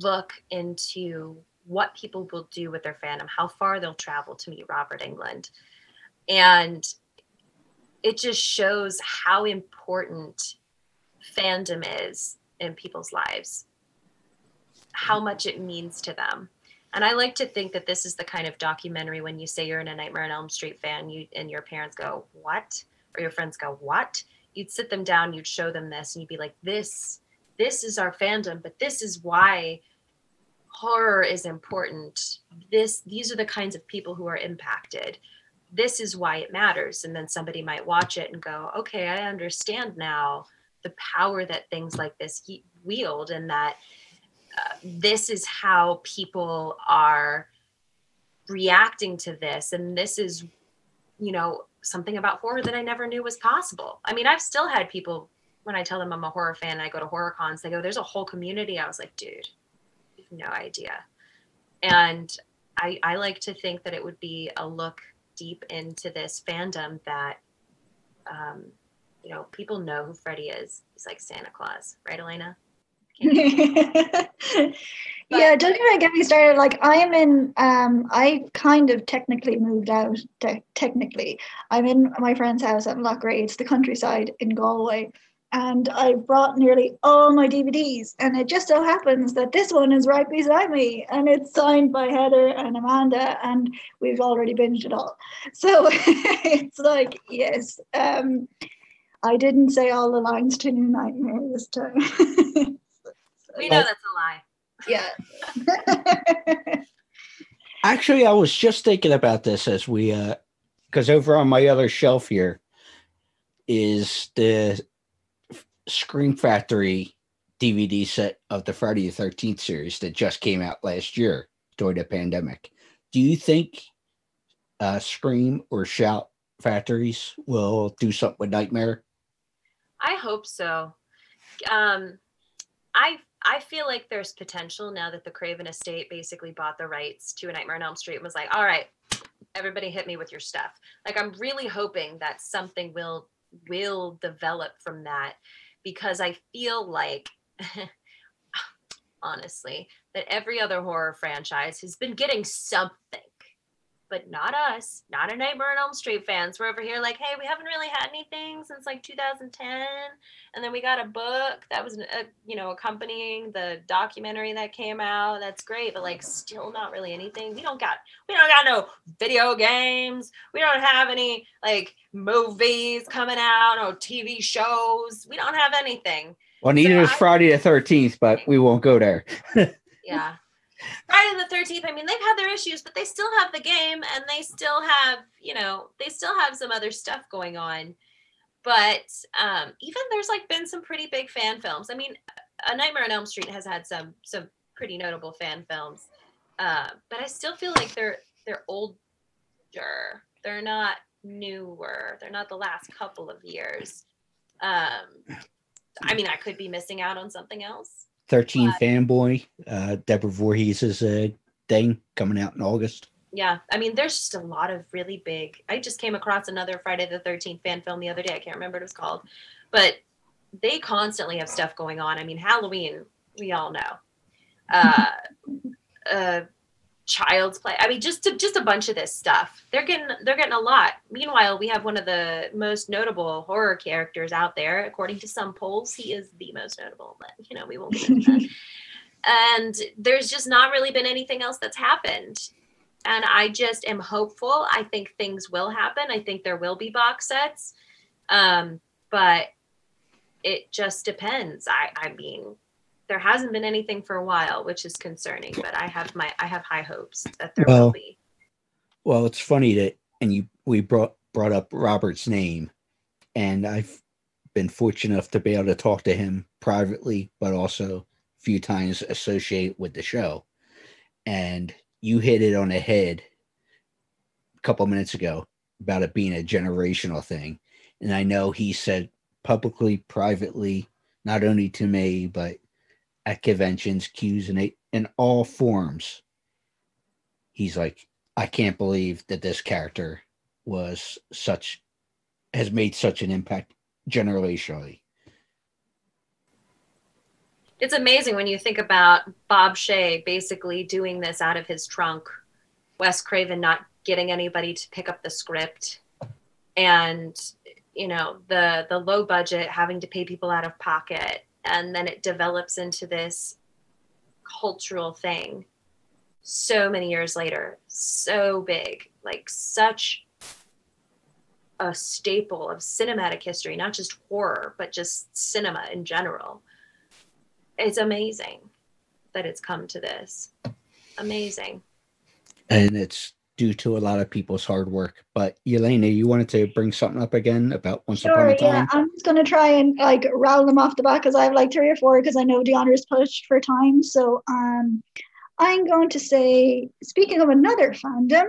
F: look into what people will do with their fandom, how far they'll travel to meet Robert Englund. And it just shows how important fandom is in people's lives, how much it means to them. And I like to think that this is the kind of documentary when you say you're in a Nightmare on Elm Street fan, you and your parents go, "What?" Or your friends go, What? You'd sit them down, you'd show them this, and you'd be like, This, this is our fandom, but this is why horror is important. This, these are the kinds of people who are impacted. This is why it matters. And then somebody might watch it and go, Okay, I understand now the power that things like this wield, and that uh, this is how people are reacting to this and this is you know something about horror that I never knew was possible. I mean, I've still had people when I tell them I'm a horror fan, I go to horror cons, they go, There's a whole community. I was like, dude, no idea. And I, I like to think that it would be a look deep into this fandom that um, you know, people know who Freddy is. He's like Santa Claus, right, Elena?
G: yeah, don't even get me started. Like I am in, um, I kind of technically moved out. Te- technically, I'm in my friend's house at Loughrea. It's the countryside in Galway, and I brought nearly all my DVDs. And it just so happens that this one is right beside me, and it's signed by Heather and Amanda, and we've already binged it all. So it's like, yes, um, I didn't say all the lines to New Nightmare this time.
F: we know that's a lie.
G: Yeah.
E: Actually, I was just thinking about this as we, uh, because over on my other shelf here is the Scream Factory DVD set of the Friday the 13th series that just came out last year during the pandemic. Do you think uh, Scream or Shout Factories will do something with Nightmare?
F: I hope so. Um, I I feel like there's potential now that the Craven estate basically bought the rights to a Nightmare on Elm Street and was like, all right, everybody hit me with your stuff. Like I'm really hoping that something will will develop from that because I feel like honestly that every other horror franchise has been getting something but not us, not a Nightmare on Elm Street fans. We're over here like, hey, we haven't really had anything since like 2010, and then we got a book that was, a, uh, you know, accompanying the documentary that came out. That's great, but like, still not really anything. We don't got, we don't got no video games. We don't have any like movies coming out, or TV shows. We don't have anything.
E: Well, neither so is Friday the 13th, but we won't go there.
F: yeah. Friday the 13th, I mean, they've had their issues, but they still have the game and they still have, you know, they still have some other stuff going on. But um, even there's like been some pretty big fan films. I mean, A Nightmare on Elm Street has had some some pretty notable fan films. Uh, but I still feel like they're they're older. They're not newer. They're not the last couple of years. Um, I mean, I could be missing out on something else
E: 13 but, fanboy uh deborah Voorhees' is uh, thing coming out in august.
F: Yeah i mean there's just a lot of really big i just came across another friday the 13th fan film the other day i can't remember what it was called but they constantly have stuff going on. I mean halloween we all know. Uh uh child's play. I mean just to, just a bunch of this stuff. They're getting they're getting a lot. Meanwhile we have one of the most notable horror characters out there. According to some polls he is the most notable but you know we won't get into that. And there's just not really been anything else that's happened. And i just am hopeful. I think things will happen. I think there will be box sets. Um but it just depends. I i mean there hasn't been anything for a while, which is concerning. But I have my I have high hopes that there well, will be.
E: Well, it's funny that and you we brought brought up Robert's name, and I've been fortunate enough to be able to talk to him privately, but also a few times associate with the show. And you hit it on the head a couple minutes ago about it being a generational thing. And I know he said publicly, privately, not only to me, but at conventions, cues, and in all forms, he's like, I can't believe that this character was such has made such an impact generationally.
F: It's amazing when you think about Bob Shaye basically doing this out of his trunk, Wes Craven not getting anybody to pick up the script, and you know the the low budget having to pay people out of pocket, and then it develops into this cultural thing so many years later, so big, like such a staple of cinematic history, not just horror, but just cinema in general. It's amazing that it's come to this. Amazing.
E: And it's due to a lot of people's hard work. But Elena, you wanted to bring something up again about Once
G: sure,
E: Upon a Time?
G: Yeah, I'm just gonna try and like rattle them off the back because I have like three or four because I know Deandra is pushed for time. So um I'm going to say, speaking of another fandom,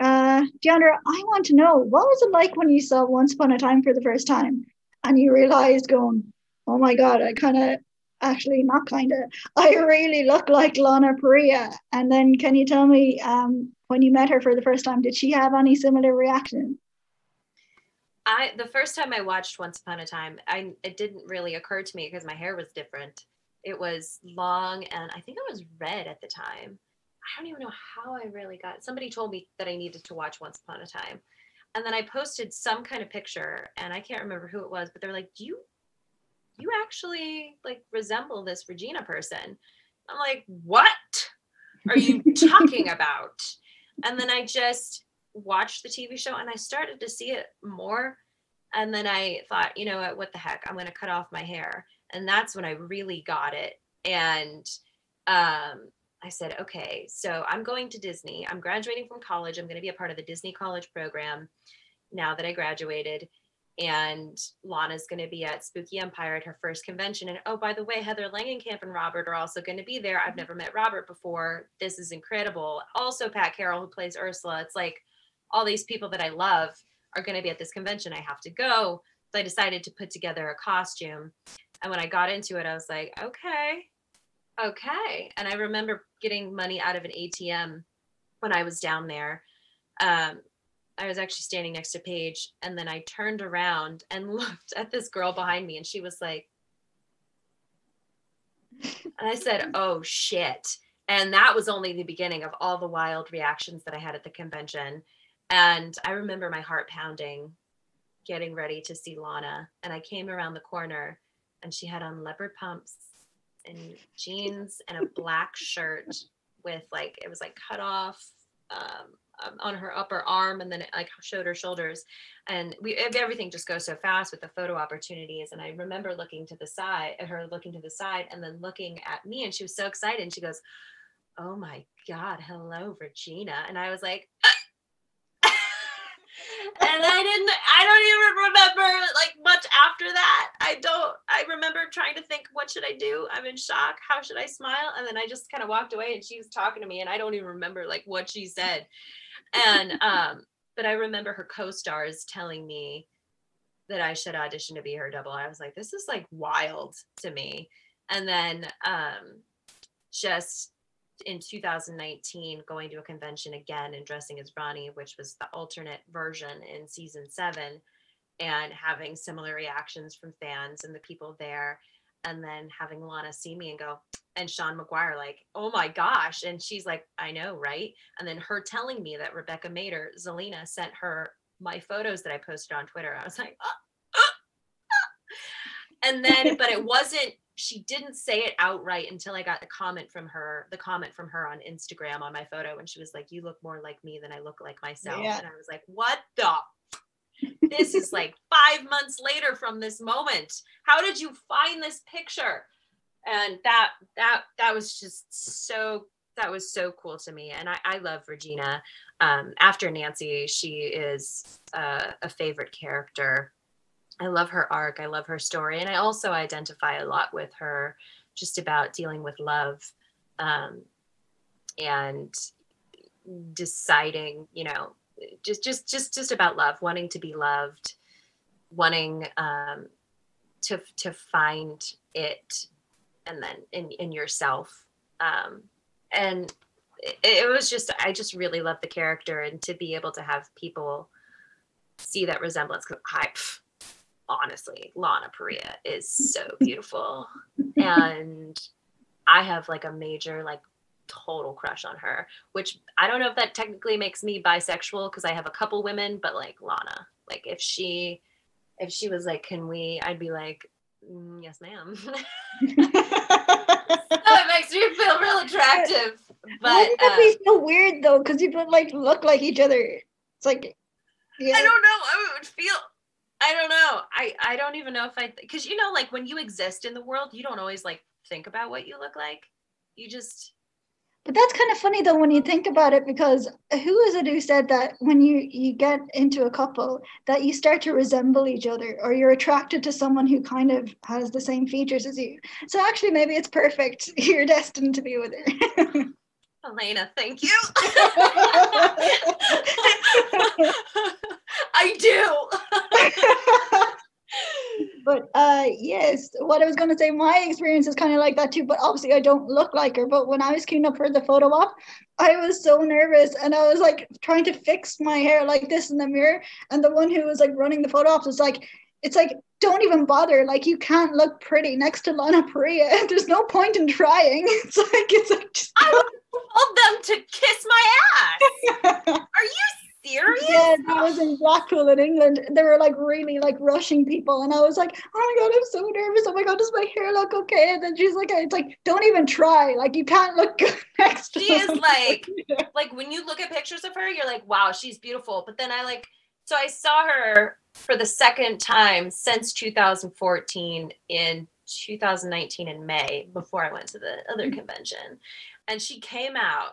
G: uh, Deandra, I want to know what was it like when you saw Once Upon a Time for the first time and you realized going, oh my God, I kind of actually not kind of, I really look like Lana Parrilla. And then can you tell me um, when you met her for the first time, did she have any similar reaction?
F: I the first time I watched Once Upon a Time, I it didn't really occur to me because my hair was different. It was long and I think it was red at the time. I don't even know how I really got somebody told me that I needed to watch Once Upon a Time. And then I posted some kind of picture and I can't remember who it was, but they're like, Do you you actually like resemble this Regina person? I'm like, What are you talking about? And then I just watched the TV show and I started to see it more. And then I thought, you know what, what the heck? I'm gonna cut off my hair. And that's when i really got it. And um, i said okay so i'm going to disney. I'm graduating from college. I'm going to be a part of the disney college program now that i graduated and Lana's going to be at Spooky Empire at her first convention. And oh, by the way, Heather Langenkamp and Robert are also going to be there. I've never met Robert before. This is incredible. Also, Pat Carroll, who plays Ursula. It's like all these people that I love are going to be at this convention. I have to go. So I decided to put together a costume. And when I got into it, I was like, okay, okay. And I remember getting money out of an ATM when I was down there. Um, I was actually standing next to Paige, and then I turned around and looked at this girl behind me, and she was like, and I said, oh shit. And that was only the beginning of all the wild reactions that I had at the convention. And I remember my heart pounding, getting ready to see Lana. And I came around the corner and she had on leopard pumps and jeans and a black shirt with like it was like cut off um, um, on her upper arm and then it like showed her shoulders. And we everything just goes so fast with the photo opportunities. And i remember looking to the side at her looking to the side and then looking at me and she was so excited and she goes oh my god hello regina. And i was like and I didn't I don't even remember like much after that. I don't I remember trying to think what should I do? I'm in shock. How should I smile? And then I just kind of walked away and she was talking to me and I don't even remember like what she said. And um but I remember her co-stars telling me that I should audition to be her double. I was like this is like wild to me. And then um just in 2019 going to a convention again and dressing as Roni, which was the alternate version in season seven, and having similar reactions from fans and the people there. And then having Lana see me and go, and Sean Maguire, like, oh my gosh. And she's like, I know, right? And then her telling me that Rebecca Mader, Zelena, sent her my photos that I posted on Twitter. I was like, oh, oh, oh. and then, but it wasn't she didn't say it outright until I got the comment from her, the comment from her on Instagram on my photo, and she was like, "You look more like me than I look like myself." Yeah. And I was like, "What the?" this is like five months later from this moment. How did you find this picture? And that that that was just so that was so cool to me. And I, I love Regina. Um, after Nancy, she is uh, a favorite character I love her arc. I love her story. And I also identify a lot with her just about dealing with love um, and deciding, you know, just just just just about love, wanting to be loved, wanting um, to to find it and then in in yourself. Um, and it, it was just I just really love the character and to be able to have people see that resemblance because I honestly, Lana Parrilla is so beautiful. and I have like a major, like, total crush on her, which I don't know if that technically makes me bisexual because I have a couple women, but like Lana, like, if she, if she was like, can we, I'd be like, mm, yes, ma'am. that makes me feel real attractive. But
G: Why did that
F: uh,
G: be so weird though? Because you both like look like each other. It's like, yeah.
F: I don't know. I would feel. I don't know. I I don't even know if I because you know like when you exist in the world, you don't always like think about what you look like. You just
G: But that's kind of funny though when you think about it, because who is it who said that when you you get into a couple that you start to resemble each other, or you're attracted to someone who kind of has the same features as you? So actually, maybe it's perfect. You're destined to be with her.
F: Elena, thank you. I do.
G: but uh yes what i was going to say my experience is kind of like that too but obviously i don't look like her but when i was queuing up for the photo op i was so nervous and i was like trying to fix my hair like this in the mirror and the one who was like running the photo ops was like it's like don't even bother like you can't look pretty next to lana Parrilla. there's no point in trying it's like it's like just
F: I told them to kiss my ass. Are you serious?
G: Yeah, I was in Blackpool in England. They were like really like rushing people, and I was like, "Oh my god, I'm so nervous! Oh my god, does my hair look okay?" And then she's like, "It's like don't even try. Like you can't look good next to."
F: She is
G: them."
F: like like when you look at pictures of her, you're like, wow, she's beautiful. But then I like so I saw her for the second time since 2014 in 2019 in May before I went to the other mm-hmm. convention. And she came out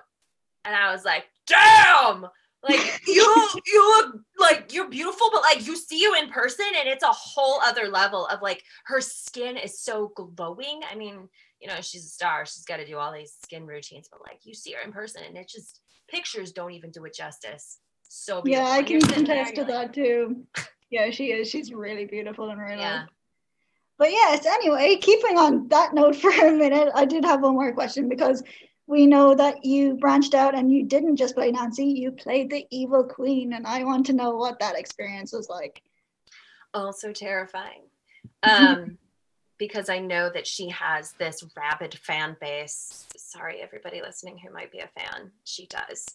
F: and I was like, damn! Like you you look like you're beautiful, but like you see you in person and it's a whole other level of like her skin is so glowing. I mean, you know, she's a star. She's got to do all these skin routines, but like you see her in person and it just pictures don't even do it justice. So beautiful.
G: yeah, I can
F: you're there,
G: contest to
F: you're like,
G: that too. Yeah, she is. She's really beautiful in real
F: Yeah.
G: life. But yes, anyway, keeping on that note for a minute, I did have one more question because we know that you branched out and you didn't just play Nancy, you played the evil queen, and I want to know what that experience was like.
F: also terrifying. Um because i know that she has this rabid fan base. Sorry everybody listening who might be a fan. She does.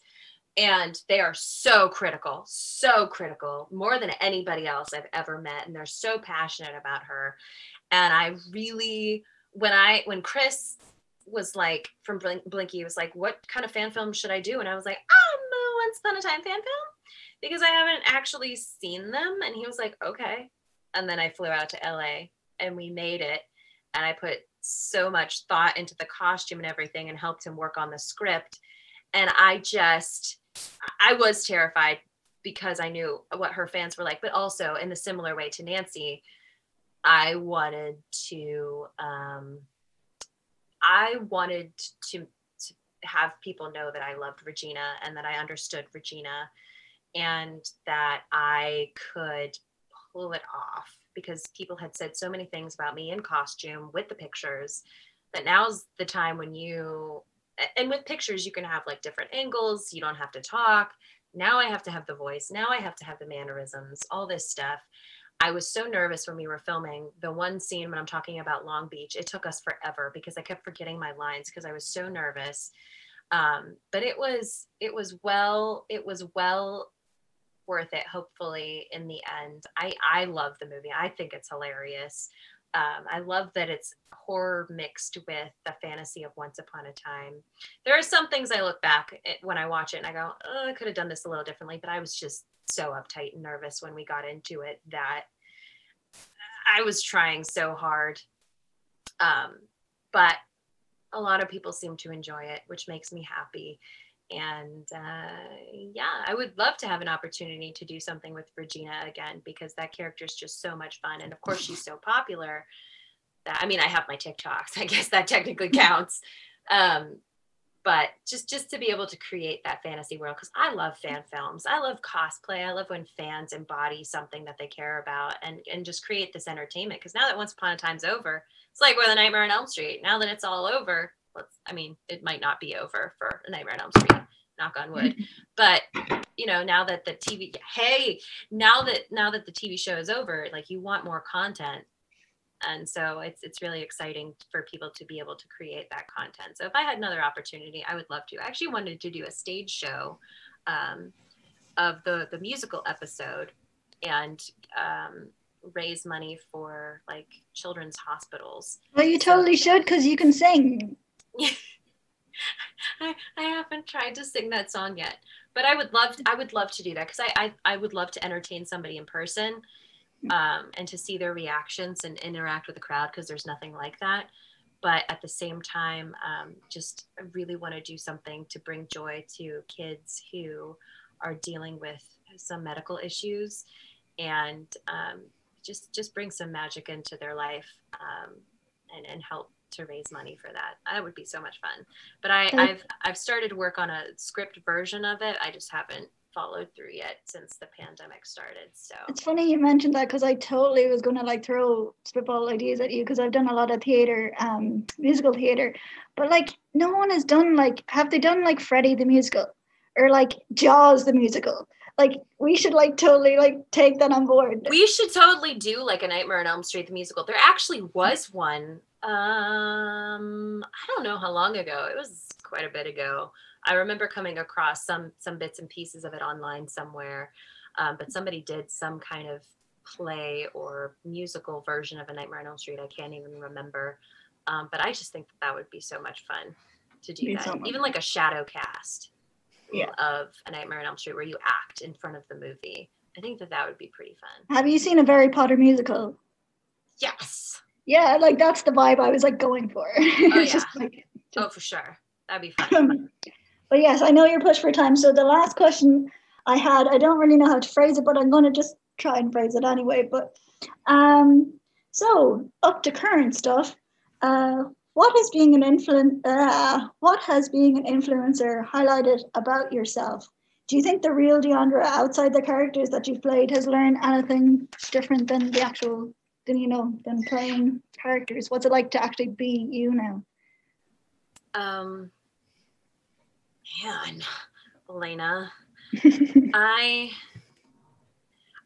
F: And they are so critical so critical more than anybody else i've ever met and they're so passionate about her. And i really when i when chris was like from Blink, blinky was like what kind of fan film should i do and i was like um once upon a time fan film because I haven't actually seen them. And he was like, okay. And then I flew out to LA and we made it. And I put so much thought into the costume and everything and helped him work on the script. And I just, I was terrified because I knew what her fans were like, but also in the similar way to Nancy, I wanted to, um, I wanted to, to have people know that I loved Regina and that I understood Regina and that I could pull it off because people had said so many things about me in costume with the pictures that now's the time when you and with pictures you can have like different angles. You don't have to talk. Now i have to have the voice. Now i have to have the mannerisms all this stuff i was so nervous when we were filming the one scene when i'm talking about long beach. It took us forever because i kept forgetting my lines because i was so nervous. Um, but it was it was well it was well worth it hopefully in the end. I i love the movie. I think it's hilarious. Um, i love that it's horror mixed with the fantasy of once upon a time. There are some things i look back at when i watch it and i go oh, i could have done this a little differently but i was just so uptight and nervous when we got into it that i was trying so hard um, but a lot of people seem to enjoy it which makes me happy and uh, yeah, I would love to have an opportunity to do something with Regina again because that character is just so much fun, and of course she's so popular. That I mean, I have my TikToks. I guess that technically counts. Um, but just just to be able to create that fantasy world because i love fan mm-hmm. films. I love cosplay. I love when fans embody something that they care about and and just create this entertainment because now that once upon a time's over it's like we're the nightmare on elm street. Now that it's all over let's i mean it might not be over for a nightmare on elm street knock on wood. But you know now that the tv hey now that now that the tv show is over like you want more content and so it's it's really exciting for people to be able to create that content. So if i had another opportunity i would love to. I actually wanted to do a stage show um, of the the musical episode and um, raise money for like children's hospitals.
G: Well you totally so, should because you can sing.
F: I, I haven't tried to sing that song yet but i would love to, i would love to do that because I, I i would love to entertain somebody in person um, and to see their reactions and interact with the crowd because there's nothing like that. But at the same time, um, just really want to do something to bring joy to kids who are dealing with some medical issues and um, just just bring some magic into their life um, and, and help to raise money for that. That would be so much fun. But I, I've I've started work on a script version of it. I just haven't followed through yet since the pandemic started. So
G: it's funny you mentioned that because I totally was going to like throw spitball ideas at you because I've done a lot of theater, um, musical theater, but like no one has done like have they done like Freddie the musical or like Jaws the musical? Like we should like totally like take that on board.
F: We should totally do like a Nightmare on Elm Street the musical. There actually was one. Um, I don't know how long ago. It was quite a bit ago I remember coming across some some bits and pieces of it online somewhere, um, but somebody did some kind of play or musical version of A Nightmare on Elm Street. I can't even remember, um, but I just think that that would be so much fun to do that. Even like a shadow cast
G: yeah.
F: of A Nightmare on Elm Street where you act in front of the movie. I think that that would be pretty fun.
G: Have you seen a Harry Potter musical?
F: Yes.
G: Yeah, like that's the vibe I was like going for.
F: Oh yeah. just, like, just... Oh, for sure. That'd be fun.
G: But yes, I know you're pushed for time. So the last question I had, I don't really know how to phrase it, but I'm going to just try and phrase it anyway. But um, so up to current stuff. Uh, what has being an influen- uh, What has being an influencer highlighted about yourself? Do you think the real Deandra, outside the characters that you've played, has learned anything different than the actual, than you know, than playing characters? What's it like to actually be you now?
F: Um, man, Elena, I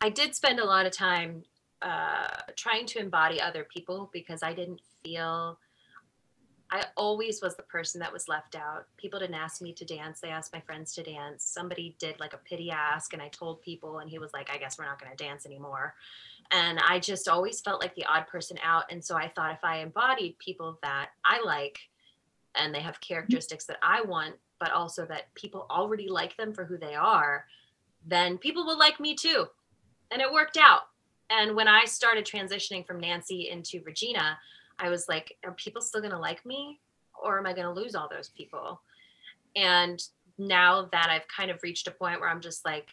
F: I did spend a lot of time uh, trying to embody other people because I didn't feel I always was the person that was left out. People didn't ask me to dance. They asked my friends to dance. Somebody did like a pity ask, and I told people, and he was like, I guess we're not going to dance anymore. And I just always felt like the odd person out. And so I thought if I embodied people that I like and they have characteristics that I want, but also that people already like them for who they are, then people will like me too. And it worked out. And when I started transitioning from Nancy into Regina, I was like, are people still going to like me? Or am I going to lose all those people? And now that I've kind of reached a point where I'm just like,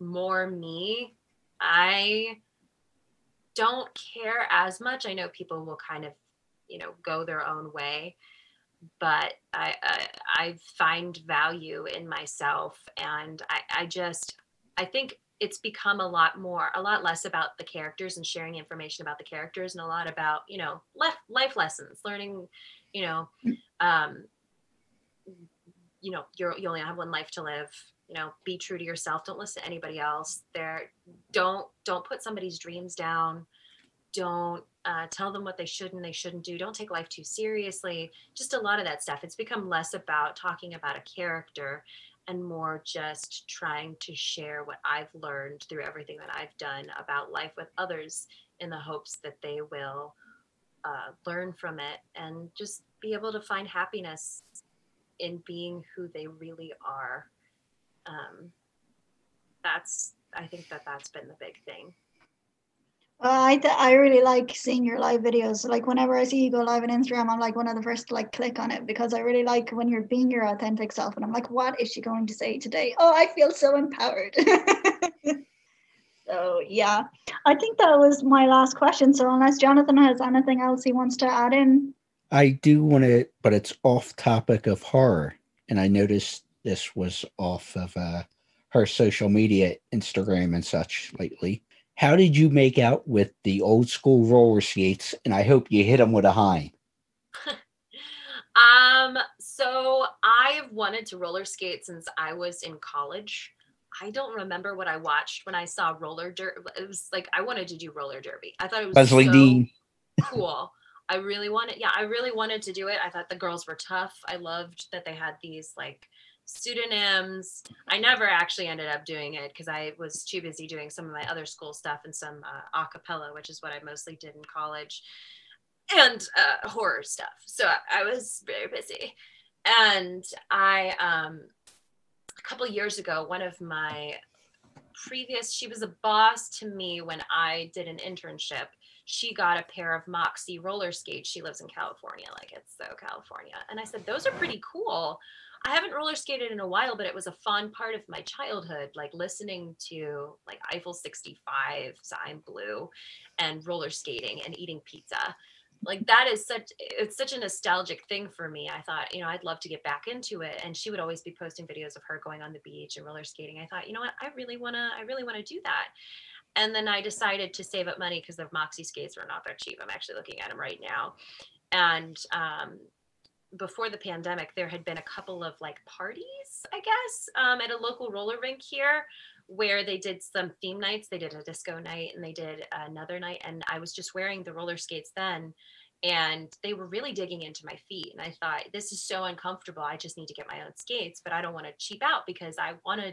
F: more me, I don't care as much. I know people will kind of, you know, go their own way but I, I, I find value in myself and I, I just I think it's become a lot more a lot less about the characters and sharing information about the characters and a lot about you know life, life lessons learning you know um you know you're you only have one life to live you know be true to yourself don't listen to anybody else there don't don't put somebody's dreams down don't uh, tell them what they should and they shouldn't do. Don't take life too seriously. Just a lot of that stuff. It's become less about talking about a character and more just trying to share what i've learned through everything that i've done about life with others in the hopes that they will uh, learn from it and just be able to find happiness in being who they really are. Um, that's i think that that's been the big thing
G: Uh, I th- I really like seeing your live videos. Like whenever I see you go live on Instagram, I'm like one of the first to like click on it because I really like when you're being your authentic self. And I'm like, what is she going to say today? Oh, I feel so empowered. so yeah, I think that was my last question. So unless Jonathan has anything else he wants to add in,
E: I do want to, but it's off topic of horror, and I noticed this was off of uh, her social media, Instagram and such lately. How did you make out with the old school roller skates? And I hope you hit them with a high.
F: um, so I've wanted to roller skate since I was in college. I don't remember what I watched when I saw roller derby. It was like I wanted to do roller derby. I thought it was
E: Leslie
F: so
E: Dean.
F: cool. I really wanted, yeah, I really wanted to do it. I thought the girls were tough. I loved that they had these like pseudonyms. I never actually ended up doing it because I was too busy doing some of my other school stuff and some uh, acapella, which is what I mostly did in college, and uh, horror stuff. So I, I was very busy. And I, um, a couple years ago, one of my previous, she was a boss to me when I did an internship. She got a pair of Moxi roller skates. She lives in California, like it's so California. And I said, Those are pretty cool. I haven't roller skated in a while, but it was a fun part of my childhood, like listening to like Eiffel 65, I'm Blue, and roller skating and eating pizza. Like that is such it's such a nostalgic thing for me. I thought, you know, I'd love to get back into it. And she would always be posting videos of her going on the beach and roller skating. I thought, you know what, I really wanna, I really wanna do that. And then I decided to save up money because the Moxi skates were not that cheap. I'm actually looking at them right now. And um, before the pandemic, there had been a couple of like parties, I guess, um, at a local roller rink here where they did some theme nights. They did a disco night and they did another night. And I was just wearing the roller skates then. And they were really digging into my feet. And I thought, this is so uncomfortable. I just need to get my own skates, but I don't want to cheap out because I want to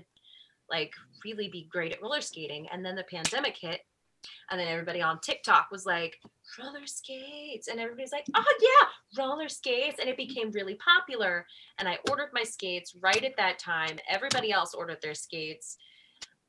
F: like really be great at roller skating. And then the pandemic hit and then everybody on TikTok was like, roller skates. And everybody's like, oh, yeah, roller skates. And it became really popular. And I ordered my skates right at that time. Everybody else ordered their skates.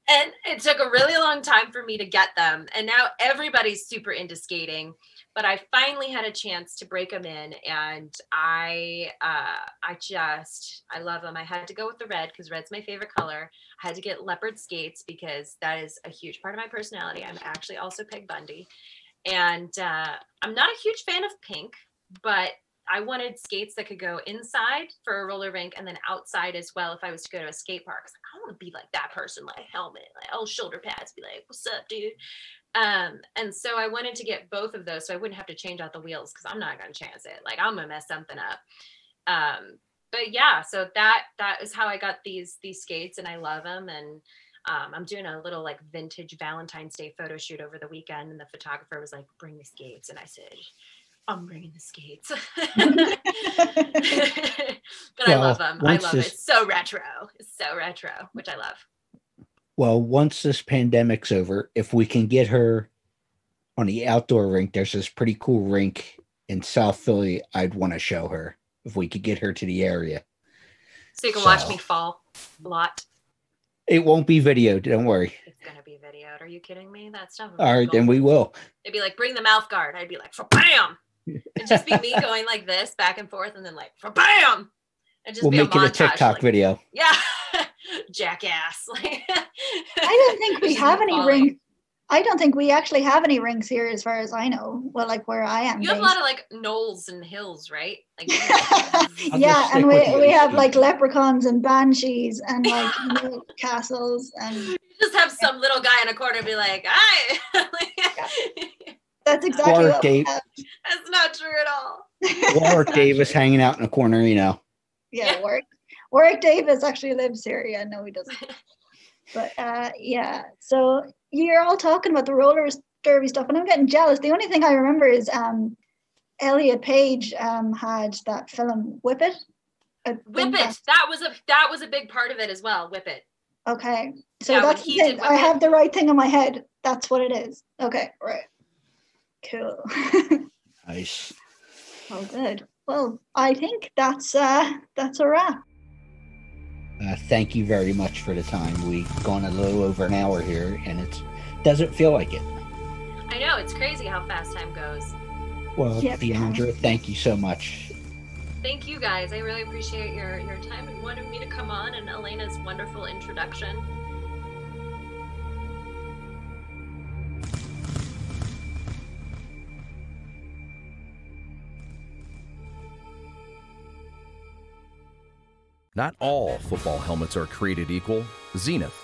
F: And it took a really long time for me to get them. And now everybody's super into skating but I finally had a chance to break them in, and I uh, I just I love them. I had to go with the red because red's my favorite color. I had to get leopard skates because that is a huge part of my personality. I'm actually also Peg Bundy, and uh, I'm not a huge fan of pink, but I wanted skates that could go inside for a roller rink and then outside as well if I was to go to a skate park. I want to be like that person, like helmet, like oh shoulder pads, be like, "What's up, dude?" Um, and so I wanted to get both of those so I wouldn't have to change out the wheels because I'm not gonna chance it. Like I'm gonna mess something up. Um, but yeah, so that that is how I got these these skates and I love them. And um, I'm doing a little like vintage Valentine's Day photo shoot over the weekend, and the photographer was like, "Bring the skates," and I said, I'm bringing the skates. but well, I love them. I love this... it. So retro. It's so retro, which I love
E: well, once this pandemic's over, if we can get her on the outdoor rink, there's this pretty cool rink in South Philly. I'd want to show her if we could get her to the area.
F: So you can so, watch me fall a lot.
E: It won't be videoed. Don't worry.
F: It's gonna be videoed. Are you kidding me? That stuff.
E: All right, then we will.
F: It'd be like bring the mouth guard. I'd be like bam. It'd just be me going like this back and forth, and then like bam.
E: It'd just we'll make a it a TikTok
F: like,
E: video.
F: Yeah. jackass.
G: I don't think we have any rings. I don't think we actually have any rings here, as far as I know. Well, like where I am.
F: You have based. a lot of like knolls and hills, right? Like,
G: yeah, and we, we have like leprechauns and banshees and like castles and. You
F: just have some little guy in a corner be like, "Hi."
G: That's exactly Warwick what Dave.
F: That's not true at all.
E: Warwick Davis hanging out in a corner, you know.
G: Yeah, yeah. Warwick Warwick Davis actually lives here. Yeah, no, he doesn't. but uh, yeah, so you're all talking about the roller derby stuff, and I'm getting jealous. The only thing I remember is um, Elliot Page um, had that film Whip It.
F: Whip It. That was a that was a big part of it as well. Whip It.
G: Okay, so yeah, that's it. I have the right thing in my head. That's what it is. Okay, right. Cool.
E: nice.
G: Oh, good. Well, I think that's uh that's a wrap.
E: Uh, thank you very much for the time. We've gone a little over an hour here, and it doesn't feel like it.
F: I know it's crazy how fast time goes.
E: Well,
G: Yep.
E: Deandra, thank you so much.
F: Thank you guys. I really appreciate your your time and wanting me to come on and Elena's wonderful introduction.
H: Not all football helmets are created equal. Xenith,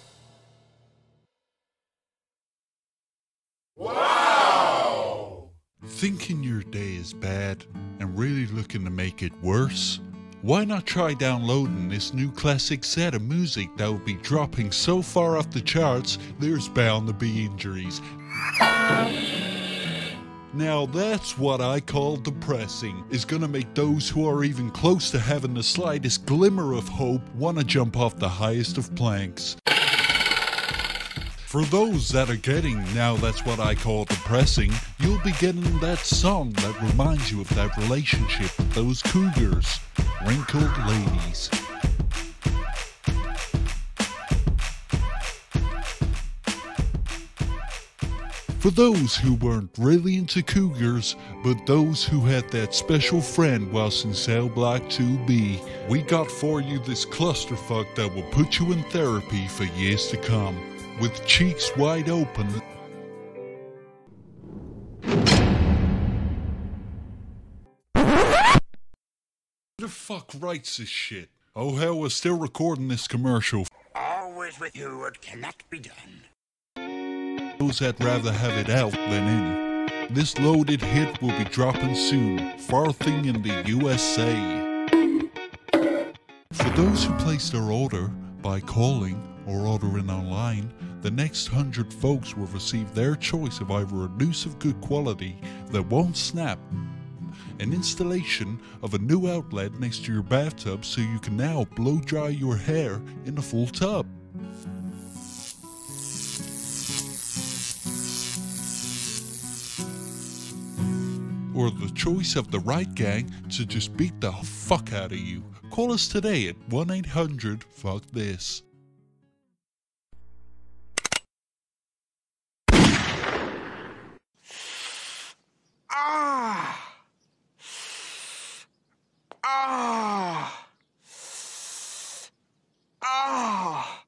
A: Thinking your day is bad and really looking to make it worse? Why not try downloading this new classic set of music that will be dropping so far off the charts there's bound to be injuries? Now that's what I call depressing. Is gonna make those who are even close to having the slightest glimmer of hope wanna jump off the highest of planks. For those that are getting now that's what I call depressing, you'll be getting that song that reminds you of that relationship with those cougars, wrinkled ladies. For those who weren't really into cougars, but those who had that special friend whilst in cell block 2B, we got for you this clusterfuck that will put you in therapy for years to come. With cheeks wide open, Who the fuck writes this shit? Oh hell, we're still recording this commercial.
I: Always with you what cannot be done.
A: Those that rather have it out than in. This loaded hit will be dropping soon, farthing in the USA. For those who place their order by calling or ordering online, the next hundred folks will receive their choice of either a noose of good quality that won't snap, an installation of a new outlet next to your bathtub so you can now blow dry your hair in a full tub. or the choice of the right gang to just beat the fuck out of you. Call us today at 1 800 Fuck This.
I: Ah! Ah! Ah!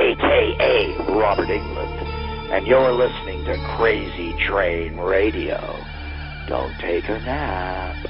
D: Aka Robert Englund, and you're listening to Crazy Train Radio. Don't take a nap.